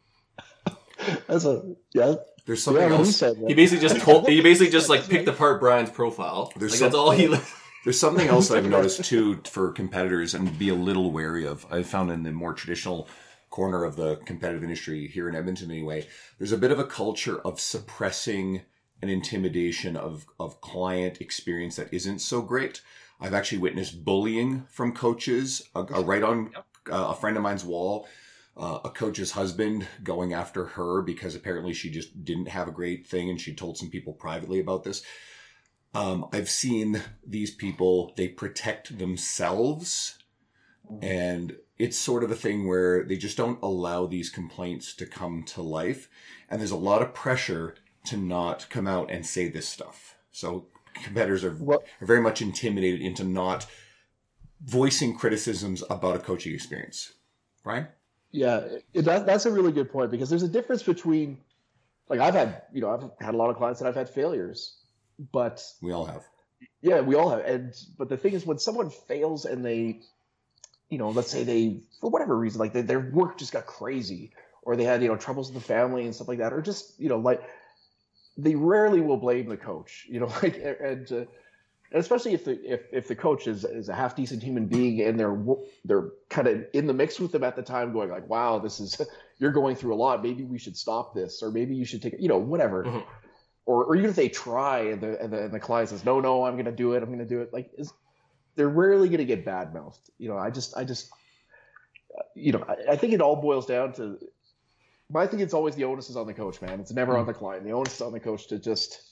<laughs> That's a yeah. There's Yeah, something what he else. said. He basically just told. He basically just like picked apart Brian's profile. There's like, that's all he. <laughs> There's something else that I've <laughs> noticed too for competitors and be a little wary of. I've found in the more traditional corner of the competitive industry here in Edmonton anyway, there's a bit of a culture of suppressing an intimidation of, of client experience that isn't so great. I've actually witnessed bullying from coaches, uh, uh, right on uh, a friend of mine's wall. Uh, a coach's husband going after her because apparently she just didn't have a great thing and she told some people privately about this. Um, I've seen these people, they protect themselves. And it's sort of a thing where they just don't allow these complaints to come to life. And there's a lot of pressure to not come out and say this stuff. So competitors are, Well- are very much intimidated into not voicing criticisms about a coaching experience. Brian? Yeah, it, that, that's a really good point because there's a difference between, like, I've had, you know, I've had a lot of clients that I've had failures, but We all have. yeah, we all have. And but the thing is, when someone fails and they, you know, let's say they, for whatever reason, like they, their work just got crazy, or they had, you know, troubles with the family and stuff like that, or just, you know, like they rarely will blame the coach, you know, <laughs> like and. Uh, and especially if the if, if the coach is, is a half decent human being and they're they're kind of in the mix with them at the time, going like, "Wow, this is <laughs> you're going through a lot. Maybe we should stop this, or maybe you should take you know whatever." Mhm. Or, or even if they try and the, and the and the client says, "No, no, I'm going to do it. I'm going to do it," like is, they're rarely going to get bad mouthed. You know, I just I just you know I, I think it all boils down to. I think it's always the onus is on the coach, man. It's never on the client. The onus is on the coach to just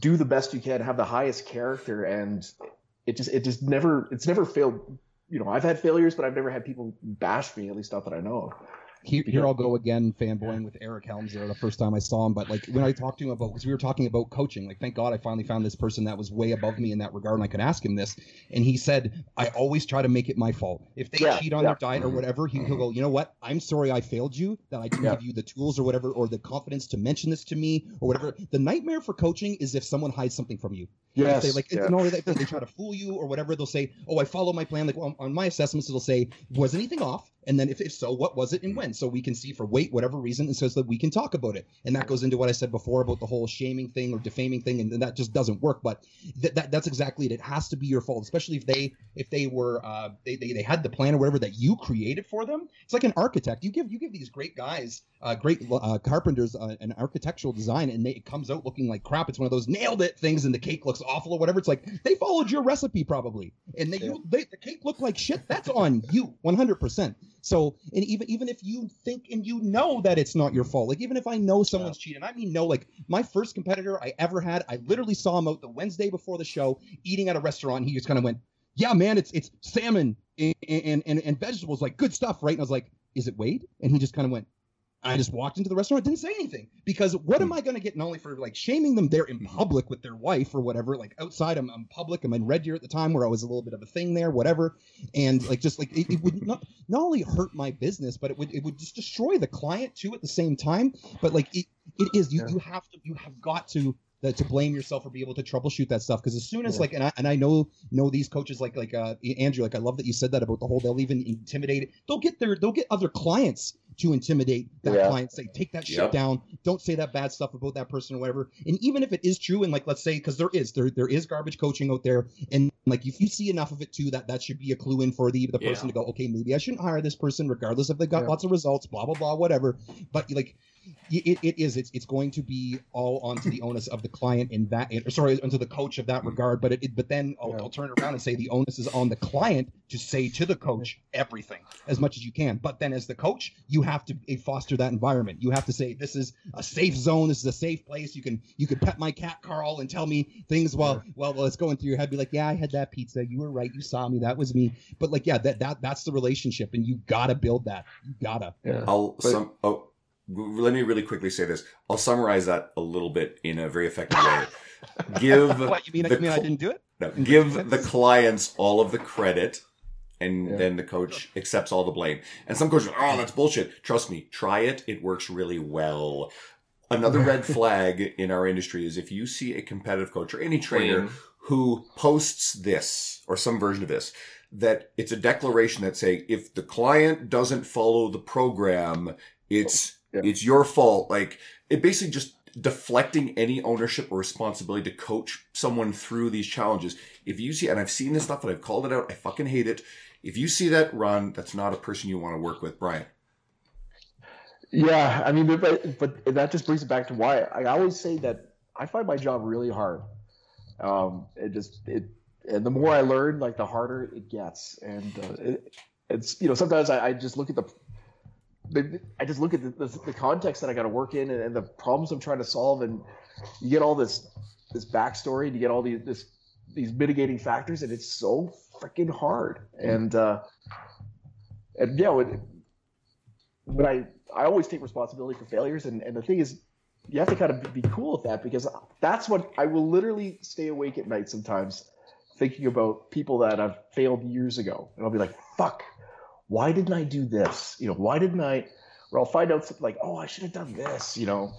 do the best you can, have the highest character, and it just it just never it's never failed. You know, I've had failures, but I've never had people bash me. At least not that I know of. Here, here I'll go again, fanboying with Eric Helms there the first time I saw him. But like when I talked to him about, because we were talking about coaching, like thank God I finally found this person that was way above me in that regard, and I could ask him this. And he said, I always try to make it my fault. If they Yeah, cheat on yeah. their diet or whatever, he, he'll go, you know what? I'm sorry I failed you. That I didn't Yeah. give you the tools or whatever, or the confidence to mention this to me or whatever. The nightmare for coaching is if someone hides something from you. If they like, yeah. they, <laughs> they try to fool you or whatever. They'll say, "Oh, I follow my plan." Like well, on my assessments, it'll say, "Was anything off?" And then if, if so, what was it and when? So we can see for weight, whatever reason, and so that we can talk about it. And that goes into what I said before about the whole shaming thing or defaming thing, and that just doesn't work. But th- that that's exactly it. It has to be your fault, especially if they if they were uh, they, they they had the plan or whatever that you created for them. It's like an architect. You give you give these great guys, uh, great uh, carpenters, uh, an architectural design, and they, it comes out looking like crap. It's one of those nailed it things, and the cake looks awful or whatever. It's like they followed your recipe probably, and they, Yeah. you, they the cake looked like shit. That's on you, one hundred percent. So, and even even if you think and you know that it's not your fault, like even if I know someone's cheating, I mean, no, like my first competitor I ever had, I literally saw him out the Wednesday before the show eating at a restaurant. He just kind of went, "Yeah, man, it's it's salmon and and, and and vegetables, like good stuff, right?" And I was like, "Is it Wade?" And he just kind of went. I just walked into the restaurant, didn't say anything because what am hmm. I going to get? Not only for like shaming them there in public with their wife or whatever, like outside, I'm, I'm public. I'm in Red Deer at the time where I was a little bit of a thing there, whatever, and like just like it, it would not not only hurt my business, but it would it would just destroy the client too at the same time. But like it, it is you Yeah. you have to you have got to that to blame yourself or be able to troubleshoot that stuff because as soon as Yeah. like and I, and I know know these coaches like like uh Andrew like I love that you said that about the whole they'll even intimidate they'll get their they'll get other clients to intimidate that Yeah. client. Say, take that shit down. Don't say that bad stuff about that person or whatever. And even if it is true, and like let's say, because there is there there is garbage coaching out there, and like if you see enough of it too, that that should be a clue in for the the person Yeah. to go, okay, maybe I shouldn't hire this person, regardless if they got Yeah. lots of results, blah blah blah, whatever. But like y- it, it is. It's it's going to be all onto the onus of the client in that or sorry onto the coach of that regard. But it, it- but then I'll, Yeah. I'll turn around and say the onus is on the client to say to the coach everything as much as you can. But then as the coach you have to eh, foster that environment. You have to say this is a safe zone. This is a safe place. You can you can pet my cat carl and tell me things while while while it's going through your head. Be like yeah i had that pizza. You were right. You saw me. That was me. But like yeah that that that's the relationship and you gotta build that. You gotta. Yeah. I'll But- some. Oh, w- let me really quickly say this. I'll summarize that a little bit in a very effective way. Give <laughs> what you mean the you mean i didn't do it no, give the clients all of the credit, and Yeah. then the coach accepts all the blame. And some coaches, are, oh, that's bullshit. Trust me, try it. It works really well. Another red <laughs> flag in our industry is if you see a competitive coach or any trainer Blame. who posts this or some version of this, that it's a declaration that say if the client doesn't follow the program, it's Yeah. it's your fault. Like it basically just deflecting any ownership or responsibility to coach someone through these challenges. If you see, and I've seen this stuff and I've called it out, I fucking hate it. If you see that run, that's not a person you want to work with, Brian. Yeah, I mean, but but that just brings it back to why I always say that I find my job really hard. Um, it just it, and the more I learn, like the harder it gets, and uh, it, it's you know sometimes I, I just look at the, I just look at the, the, the context that I got to work in and, and the problems I'm trying to solve, and you get all this this backstory, and you get all these this these mitigating factors, and it's so freaking hard, and uh, and yeah, when, when I I always take responsibility for failures, and, and the thing is, you have to kind of be cool with that because that's what I will literally stay awake at night sometimes, thinking about people that I've failed years ago, and I'll be like, "Fuck, why didn't I do this? You know, why didn't I?" Or I'll find out something like, "Oh, I should have done this." You know,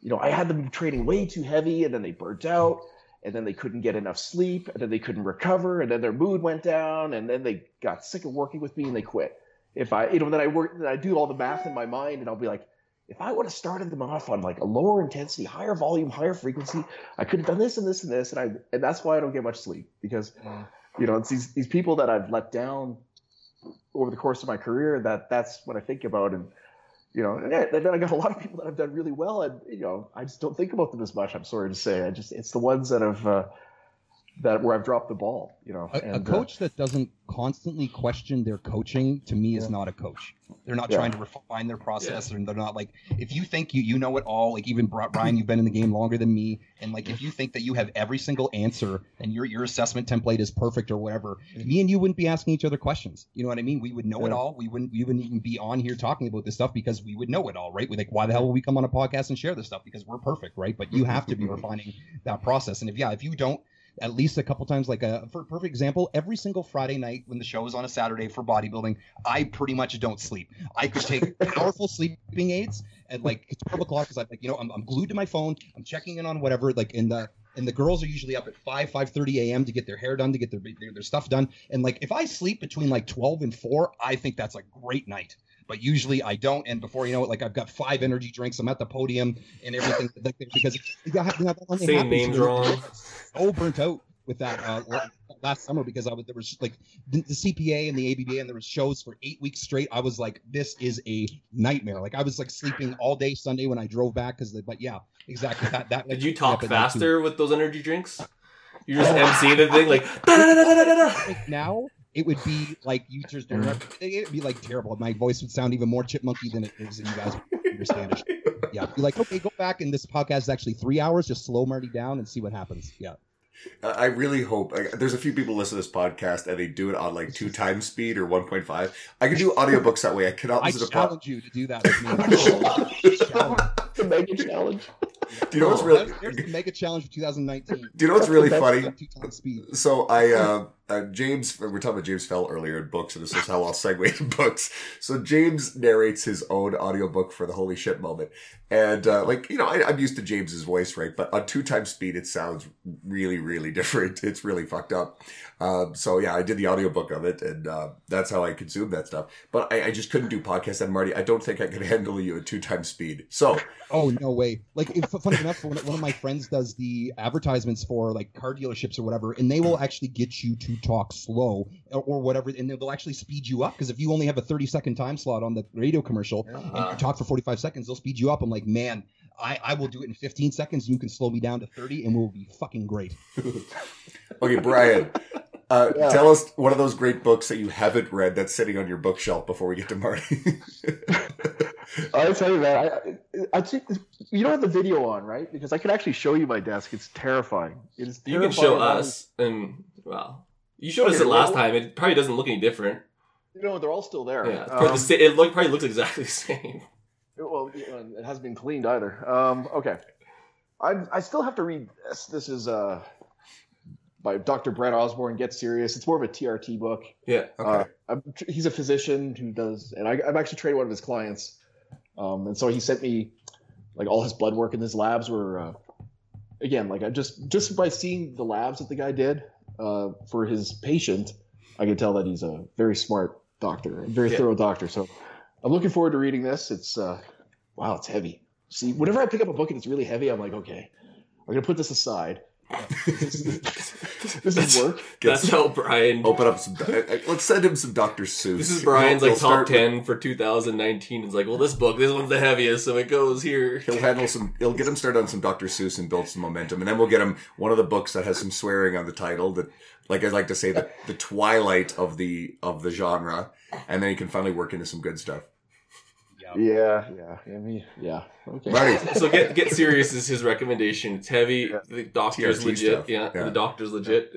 you know, I had them training way too heavy, and then they burnt out, and then they couldn't get enough sleep, and then they couldn't recover, and then their mood went down, and then they got sick of working with me and they quit if I, you know, then I work, then I do all the math in my mind, and I'll be like, if I would have started them off on like a lower intensity, higher volume, higher frequency, I could have done this and this and this, and I, and that's why I don't get much sleep because, mm. you know, it's these these people that I've let down over the course of my career that that's what I think about, and you know, and then I got a lot of people that I've done really well, and you know, I just don't think about them as much. I'm sorry to say, I just it's the ones that have. Uh, that where I've dropped the ball, you know. A, a and, uh, coach that doesn't constantly question their coaching to me is not a coach. They're not Yeah. trying to refine their process, and they're not like if you think you you know it all. Like even Brian, you've been in the game longer than me, and like if you think that you have every single answer and your your assessment template is perfect or whatever, me and you wouldn't be asking each other questions. You know what I mean? We would know it all. We wouldn't we wouldn't even be on here talking about this stuff because we would know it all, right? We like why the hell would we come on a podcast and share this stuff because we're perfect, right? But you have to be refining that process, and if yeah, if you don't at least a couple times. Like a for perfect example, every single Friday night when the show is on a Saturday for bodybuilding, I pretty much don't sleep. I could take <laughs> powerful sleeping aids at like twelve o'clock because I'm like, you know, I'm, I'm glued to my phone. I'm checking in on whatever. Like in the and the girls are usually up at 5 5.30 a.m to get their hair done to get their, their their stuff done and like if i sleep between like 12 and 4 i think that's a great night but usually i don't and before you know it like i've got five energy drinks i'm at the podium and everything <laughs> like, because you got, you know, that only Same happens name when- drawn. <laughs> burnt out with that uh, last summer because I was there was like the, the CPA and the ABBA and there was shows for eight weeks straight. I was like, this is a nightmare. Like I was like sleeping all day Sunday when I drove back because, they but yeah, exactly that. That <laughs> Did you talk but that too. faster with those energy drinks? You just MC the thing da da da. Like now. It would be like you just it would be like terrible. My voice would sound even more chipmunky than it is, and you guys would understand it. Yeah, be like, okay, go back, and this podcast is actually three hours. Just slow Marty down and see what happens. Yeah. I I really hope like, there's a few people listen to this podcast and they do it on like two times speed or 1.5. I can do audiobooks that way. I cannot I listen to pod. challenge you to do that with me. <laughs> <laughs> Challenge. the mega challenge. Do you know what's really? There's, there's the mega challenge for 2019. Do you know what's really funny? Two times speed. So I uh, uh, James, we were talking about James Fell earlier in books, and this is how I'll segue <laughs> to books. So James narrates his own audiobook for the Holy Shit moment. And, uh, like, you know, I, I'm used to James's voice, right? But on two times speed, it sounds really, really <laughs> different. It's really fucked up. Um, so yeah, I did the audiobook of it, and uh, that's how I consume that stuff. But I, I just couldn't do podcasts. And Marty, I don't think I could <laughs> handle you at two times speed. So Oh no way! Like, if, funny enough, one, one of my friends does the advertisements for like car dealerships or whatever, and they will actually get you to talk slow or, or whatever, and they'll actually speed you up because if you only have a thirty second time slot on the radio commercial and you talk for forty five seconds, they'll speed you up. I'm like, man, I, I will do it in fifteen seconds. You can slow me down to thirty, and we'll be fucking great. <laughs> Okay, Brian, uh, Yeah. tell us one of those great books that you haven't read that's sitting on your bookshelf before we get to Marty. <laughs> I'll tell you, that I, I, I think you don't have the video on, right? Because I can actually show you my desk. It's terrifying. It is. You can show us, and well, you showed us Okay, it last time. It probably doesn't look any different. You know, they're all still there. Yeah, Um, the sa- it look, probably looks exactly <laughs> the same. Well, it hasn't been cleaned either. Um, okay, I I still have to read this. This is uh by Dr. Brett Osborn. Get serious. It's more of a TRT book. Yeah, Okay. Uh, I'm, he's a physician who does, and I, I've actually trained one of his clients, um, and so he sent me like all his blood work in his labs were uh, again like I just just by seeing the labs that the guy did uh, for his patient, I could tell that he's a very smart doctor, a very Yeah. thorough doctor. So I'm looking forward to reading this. It's uh, wow, it's heavy. See, whenever I pick up a book and it's really heavy, I'm like, okay, I'm gonna put this aside. <laughs> this, is, work. that's how Brian. Open up some. uh, Let's send him some Dr. Seuss. This is Brian's like he'll top start with- ten for 2019. It's like, well, this book, this one's the heaviest, so it goes here. He'll handle some. He'll get him started on some Dr. Seuss and build some momentum, and then we'll get him one of the books that has some swearing on the title. That, like I like to say, the the twilight of the of the genre, and then he can finally work into some good stuff. Yeah, yeah, I mean, yeah. Okay. Marty, <laughs> So get get serious is his recommendation. It's heavy. Yeah. The doctor's TRT legit. Yeah, Yeah. the doctor's legit.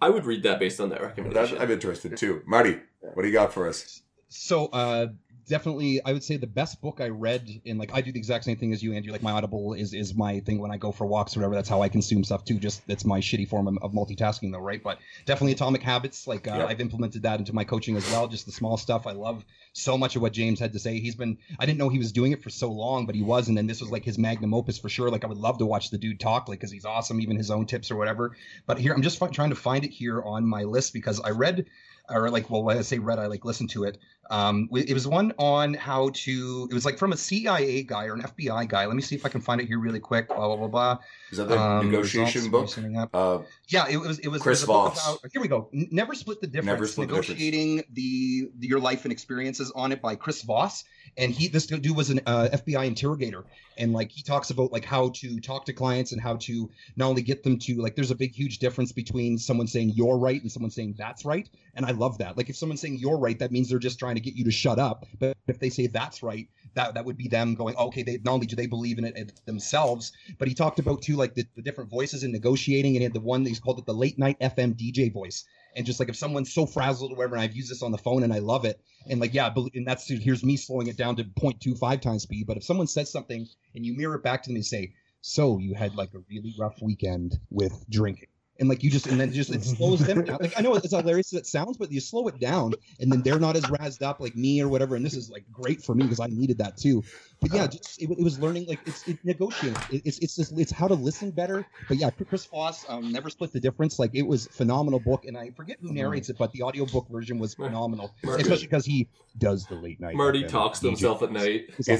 I, I would read that based on that recommendation. I'm interested too. Marty, what do you got for us? So, uh, definitely, I would say the best book I read in like I do the exact same thing as you, Andrew. Like my Audible is is my thing when I go for walks or whatever. That's how I consume stuff too. Just that's my shitty form of, of multitasking though, right? But definitely Atomic Habits. Like uh. I've implemented that into my coaching as well. Just the small stuff. I love so much of what James had to say. He's been I didn't know he was doing it for so long, but he was, and then this was like his magnum opus for sure. Like I would love to watch the dude talk, like because he's awesome, even his own tips or whatever. But here I'm just fi- trying to find it here on my list because I read or like well when I say read I like listened to it. Um, it was one on how to. It was like from a CIA guy or an FBI guy. Let me see if I can find it here really quick. Blah blah blah blah. Is that the Um, negotiation book? Uh, Yeah, it was. It was. Chris it was a book Voss. About, here we go. Never split the difference. Never Split the Difference. Negotiating the, the your life and experiences on it by Chris Voss, and he this dude was an uh, FBI interrogator, and like he talks about like how to talk to clients and how to not only get them to like. There's a big huge difference between someone saying you're right and someone saying that's right, and I love that. Like if someone's saying you're right, that means they're just trying to get you to shut up. But if they say that's right, that that would be them going, okay, they not only do they believe in it themselves, but he talked about too like the, the different voices in negotiating, and he had the one that he's called it the late night FM DJ voice. And just like if someone's so frazzled or whatever, and I've used this on the phone and I love it, and like yeah, and that's here's me slowing it down to 0.25 times speed. But if someone says something and you mirror it back to them and say, "So you had like a really rough weekend with drinking," and like you just and then just it slows them down. Like I know it's hilarious as it sounds, but you slow it down, and then they're not as razzed up like me or whatever. And this is like great for me because I needed that too. But yeah, just it, it was learning like it's it, negotiating. It, it's it's just it's how to listen better. But yeah, Chris Voss um, never split the difference. Like it was phenomenal book, and I forget who narrates it, but the audiobook version was phenomenal, Marty- especially because he does the late night. Marty FM talks to DJ. himself at night. it's He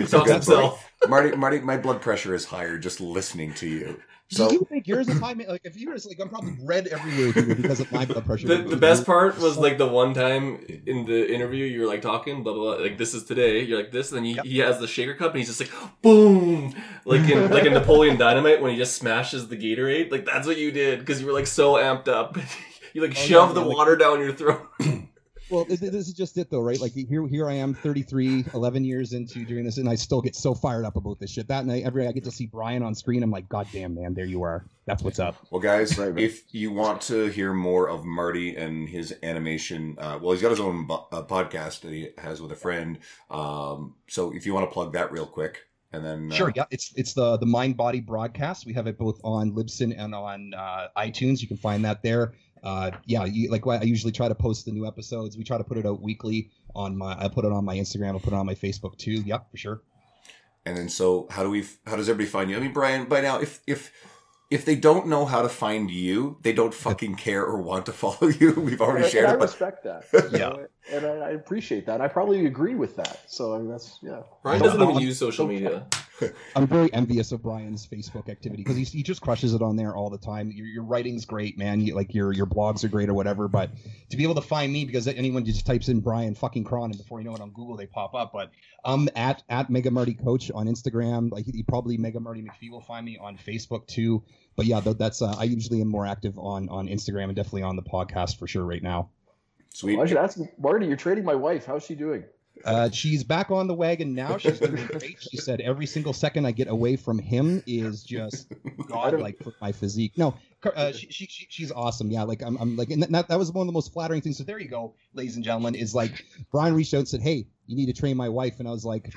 it's a talks good book. himself. Marty, Marty, my blood pressure is higher just listening to you. So Do you think yours is high? Like if yours, like I'm probably red everywhere here because of my blood pressure. The, the best part was like the one time in the interview you were like talking blah blah, blah like this is today you're like this and then he, he has the shaker cup and he's just like boom like in like in Napoleon Dynamite when he just smashes the Gatorade like that's what you did because you were like so amped up <laughs> you like Oh, shove yeah, the like- water down your throat <clears throat> Well, this, this is just it though, right? Like here, here I am, 33, 11 years into doing this, and I still get so fired up about this shit. That night, every I get to see Brian on screen, I'm like, God damn, man, there you are. That's what's up. Well, guys, Right, if you want to hear more of Marty and his animation, uh, well, he's got his own bo- uh, podcast that he has with a friend. Um, so if you want to plug that real quick, And then uh, Sure, yeah, it's it's the the Mind Body broadcast. We have it both on Libsyn and on uh, iTunes. You can find that there. Uh, yeah, you, like I usually try to post the new episodes. We try to put it out weekly on my. I put it on my Instagram. I put it on my Facebook too. Yep, for sure. And then so how do we how does everybody find you? I mean, Brian, by now if if if they don't know how to find you, they don't fucking care or want to <laughs> follow you. We've already And, shared and I it, but respect that. <laughs> Yeah. Know, and I, I appreciate that. I probably agree with that. So I mean, that's yeah. Brian doesn't even use social media. I'm very envious of Brian's Facebook activity because he, he just crushes it on there all the time. Your, your writing's great, man. You, like your your blogs are great or whatever. But to be able to find me because anyone just types in Brian fucking Krahn and before you know it on Google they pop up. But I'm at at Mega Marty Coach on Instagram. Like you probably Mega Marty McPhee will find me on Facebook too. But yeah, tha- that's uh, I usually am more active on on Instagram and definitely on the podcast for sure right now. sweet. Well, I should ask Marty. You're trading my wife. How's she doing? Uh, she's back on the wagon now. She's doing <laughs> great. She said every single second I get away from him is just <laughs> godlike for my physique. No, uh, she, she, she she's awesome. Yeah, like I'm, I'm like, and that, that was one of the most flattering things. So there you go, ladies and gentlemen. Is like Brian reached out and said, "Hey, you need to train my wife," and I was like.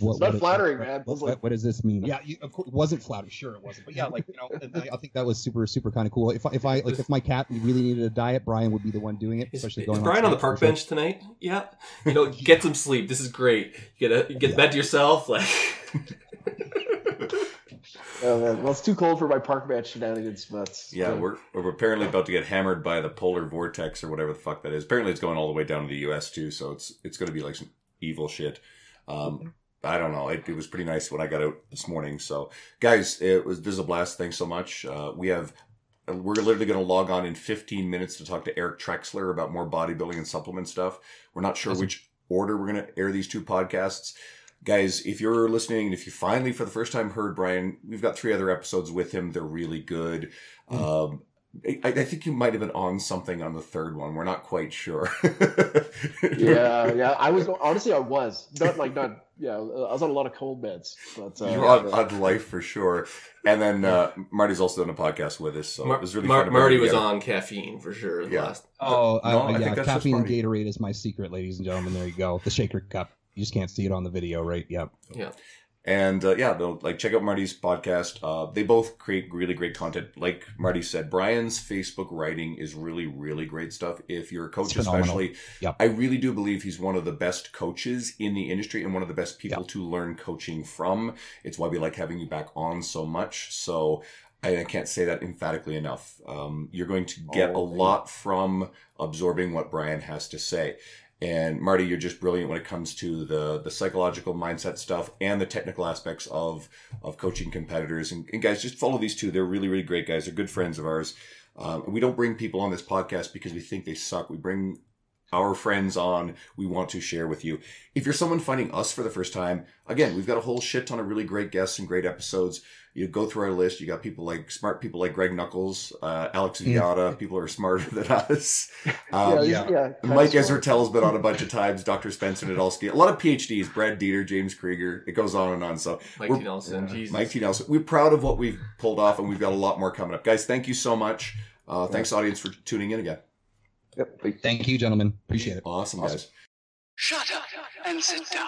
What, It's not what- flattering, what- man. What, what- what does this mean? Yeah, you, of course, it wasn't flattering. Sure, it wasn't. But yeah, like you know, I, I think that was super, super kind of cool. If if I like, if my cat really needed a diet, Brian would be the one doing it. Is, Especially is going Brian on the park for sure. bench tonight? Yeah. You know, get some sleep. This is great. You get a, you get Yeah. bed to yourself. Like, <laughs> man, well, it's too cold for my park bench shenanigans, but Yeah, we're, we're apparently about to get hammered by the polar vortex or whatever the fuck that is. Apparently, it's going all the way down to the U.S. too, so it's it's going to be like some evil shit. Um, I don't know. It, it was pretty nice when I got out this morning. So, guys, it was this is a blast. Thanks so much. Uh, we have we're literally going to log on in 15 minutes to talk to Eric Trexler about more bodybuilding and supplement stuff. We're not sure which order we're going to air these two podcasts. Guys, if you're listening and if you finally for the first time heard Brian, we've got three other episodes with him. They're really good. Um, I, I think you might have been on something on the third one. We're not quite sure. <laughs> yeah, yeah. I was honestly, I was not like not. Yeah, I was on a lot of cold meds, but uh, You're on, on life for sure. And then uh, Marty's also done a podcast with us, so Mar- it was really Mar- fun. Marty was on caffeine for sure. Yeah. Last, Oh, No, uh, I yeah. that's Caffeine and Gatorade is my secret, ladies and gentlemen. There you go. The shaker cup. You just can't see it on the video, right? Yep. yeah. And uh, yeah, no, like check out Marty's podcast. Uh, they both create really great content. Like Marty said, Brian's Facebook writing is really, really great stuff. If you're a coach, especially, Yep. I really do believe he's one of the best coaches in the industry and one of the best people to learn coaching from. It's why we like having you back on so much. So I, can't say that emphatically enough. Um, you're going to get a Oh, thank lot from absorbing what Brian has to say. And Marty, you're just brilliant when it comes to the the psychological mindset stuff and the technical aspects of of coaching competitors. And, and guys, just follow these two. They're really, really great guys. They're good friends of ours. Um, we don't bring people on this podcast because we think they suck. We bring our friends on. We want to share with you. If you're someone finding us for the first time, again, we've got a whole shit ton of really great guests and great episodes. You go through our list. You got people like smart people like Greg Nuckols, uh, Alex Viada. People are smarter than us. <laughs> Um, yeah, yeah. yeah. Mike smart. Israetel's been on a bunch of times. Dr. Spencer Nadolski, a lot of PhDs. Brad Dieter, James Krieger. It goes on and on. So Mike We're- T. Nelson. Jesus. Mike T. Nelson. We're proud of what we've pulled off, and we've got a lot more coming up, guys. Thank you so much. Uh, thanks, audience, for tuning in again. Yep. Thank you, gentlemen. Appreciate it. Awesome, Awesome. guys. Shut up and sit down.